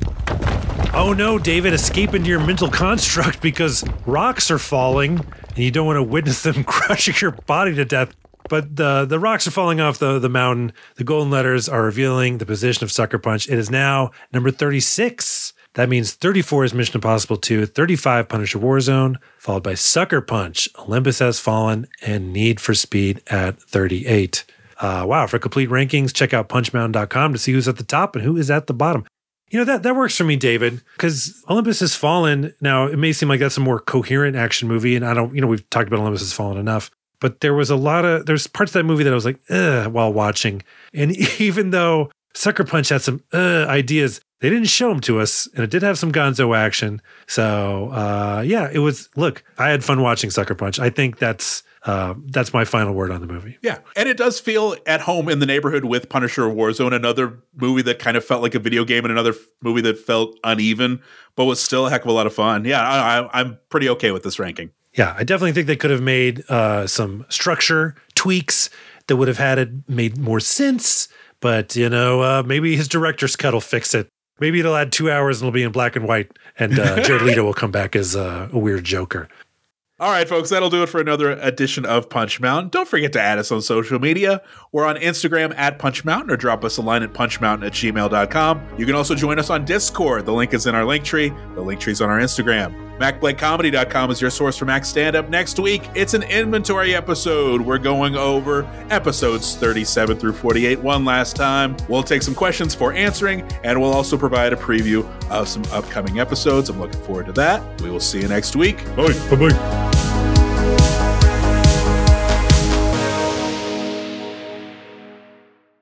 Oh no, David, escape into your mental construct because rocks are falling and you don't want to witness them crushing your body to death. But the the rocks are falling off the, the mountain. The golden letters are revealing the position of Sucker Punch. It is now number 36. That means 34 is Mission Impossible 2, 35 Punisher Warzone, followed by Sucker Punch, Olympus Has Fallen, and Need for Speed at 38. Uh, wow, for complete rankings, check out punchmountain.com to see who's at the top and who is at the bottom. You know, that, that works for me, David, because Olympus Has Fallen. Now, it may seem like that's a more coherent action movie, and I don't, you know, we've talked about Olympus Has Fallen enough, but there was a lot of, there's parts of that movie that I was like, ugh, while watching. And even though Sucker Punch had some uh, ideas, they didn't show them to us, and it did have some gonzo action. So, uh, yeah, it was, look, I had fun watching Sucker Punch. I think that's, uh, that's my final word on the movie. Yeah. And it does feel at home in the neighborhood with Punisher Warzone, another movie that kind of felt like a video game and another movie that felt uneven, but was still a heck of a lot of fun. Yeah, I, I'm pretty okay with this ranking. Yeah, I definitely think they could have made uh, some structure tweaks that would have had it made more sense. But you know, uh, maybe his director's cut will fix it. Maybe it'll add two hours and it'll be in black and white, and uh, Jared Leto will come back as uh, a weird Joker. All right, folks, that'll do it for another edition of Punch Mountain. Don't forget to add us on social media. We're on Instagram at Punch Mountain or drop us a line at punchmountain at gmail.com. You can also join us on Discord. The link is in our link tree. The link tree's on our Instagram. MacBlakeComedy.com is your source for Mac stand up. Next week, it's an inventory episode. We're going over episodes 37 through 48 one last time. We'll take some questions for answering, and we'll also provide a preview of some upcoming episodes. I'm looking forward to that. We will see you next week. Bye. Bye bye.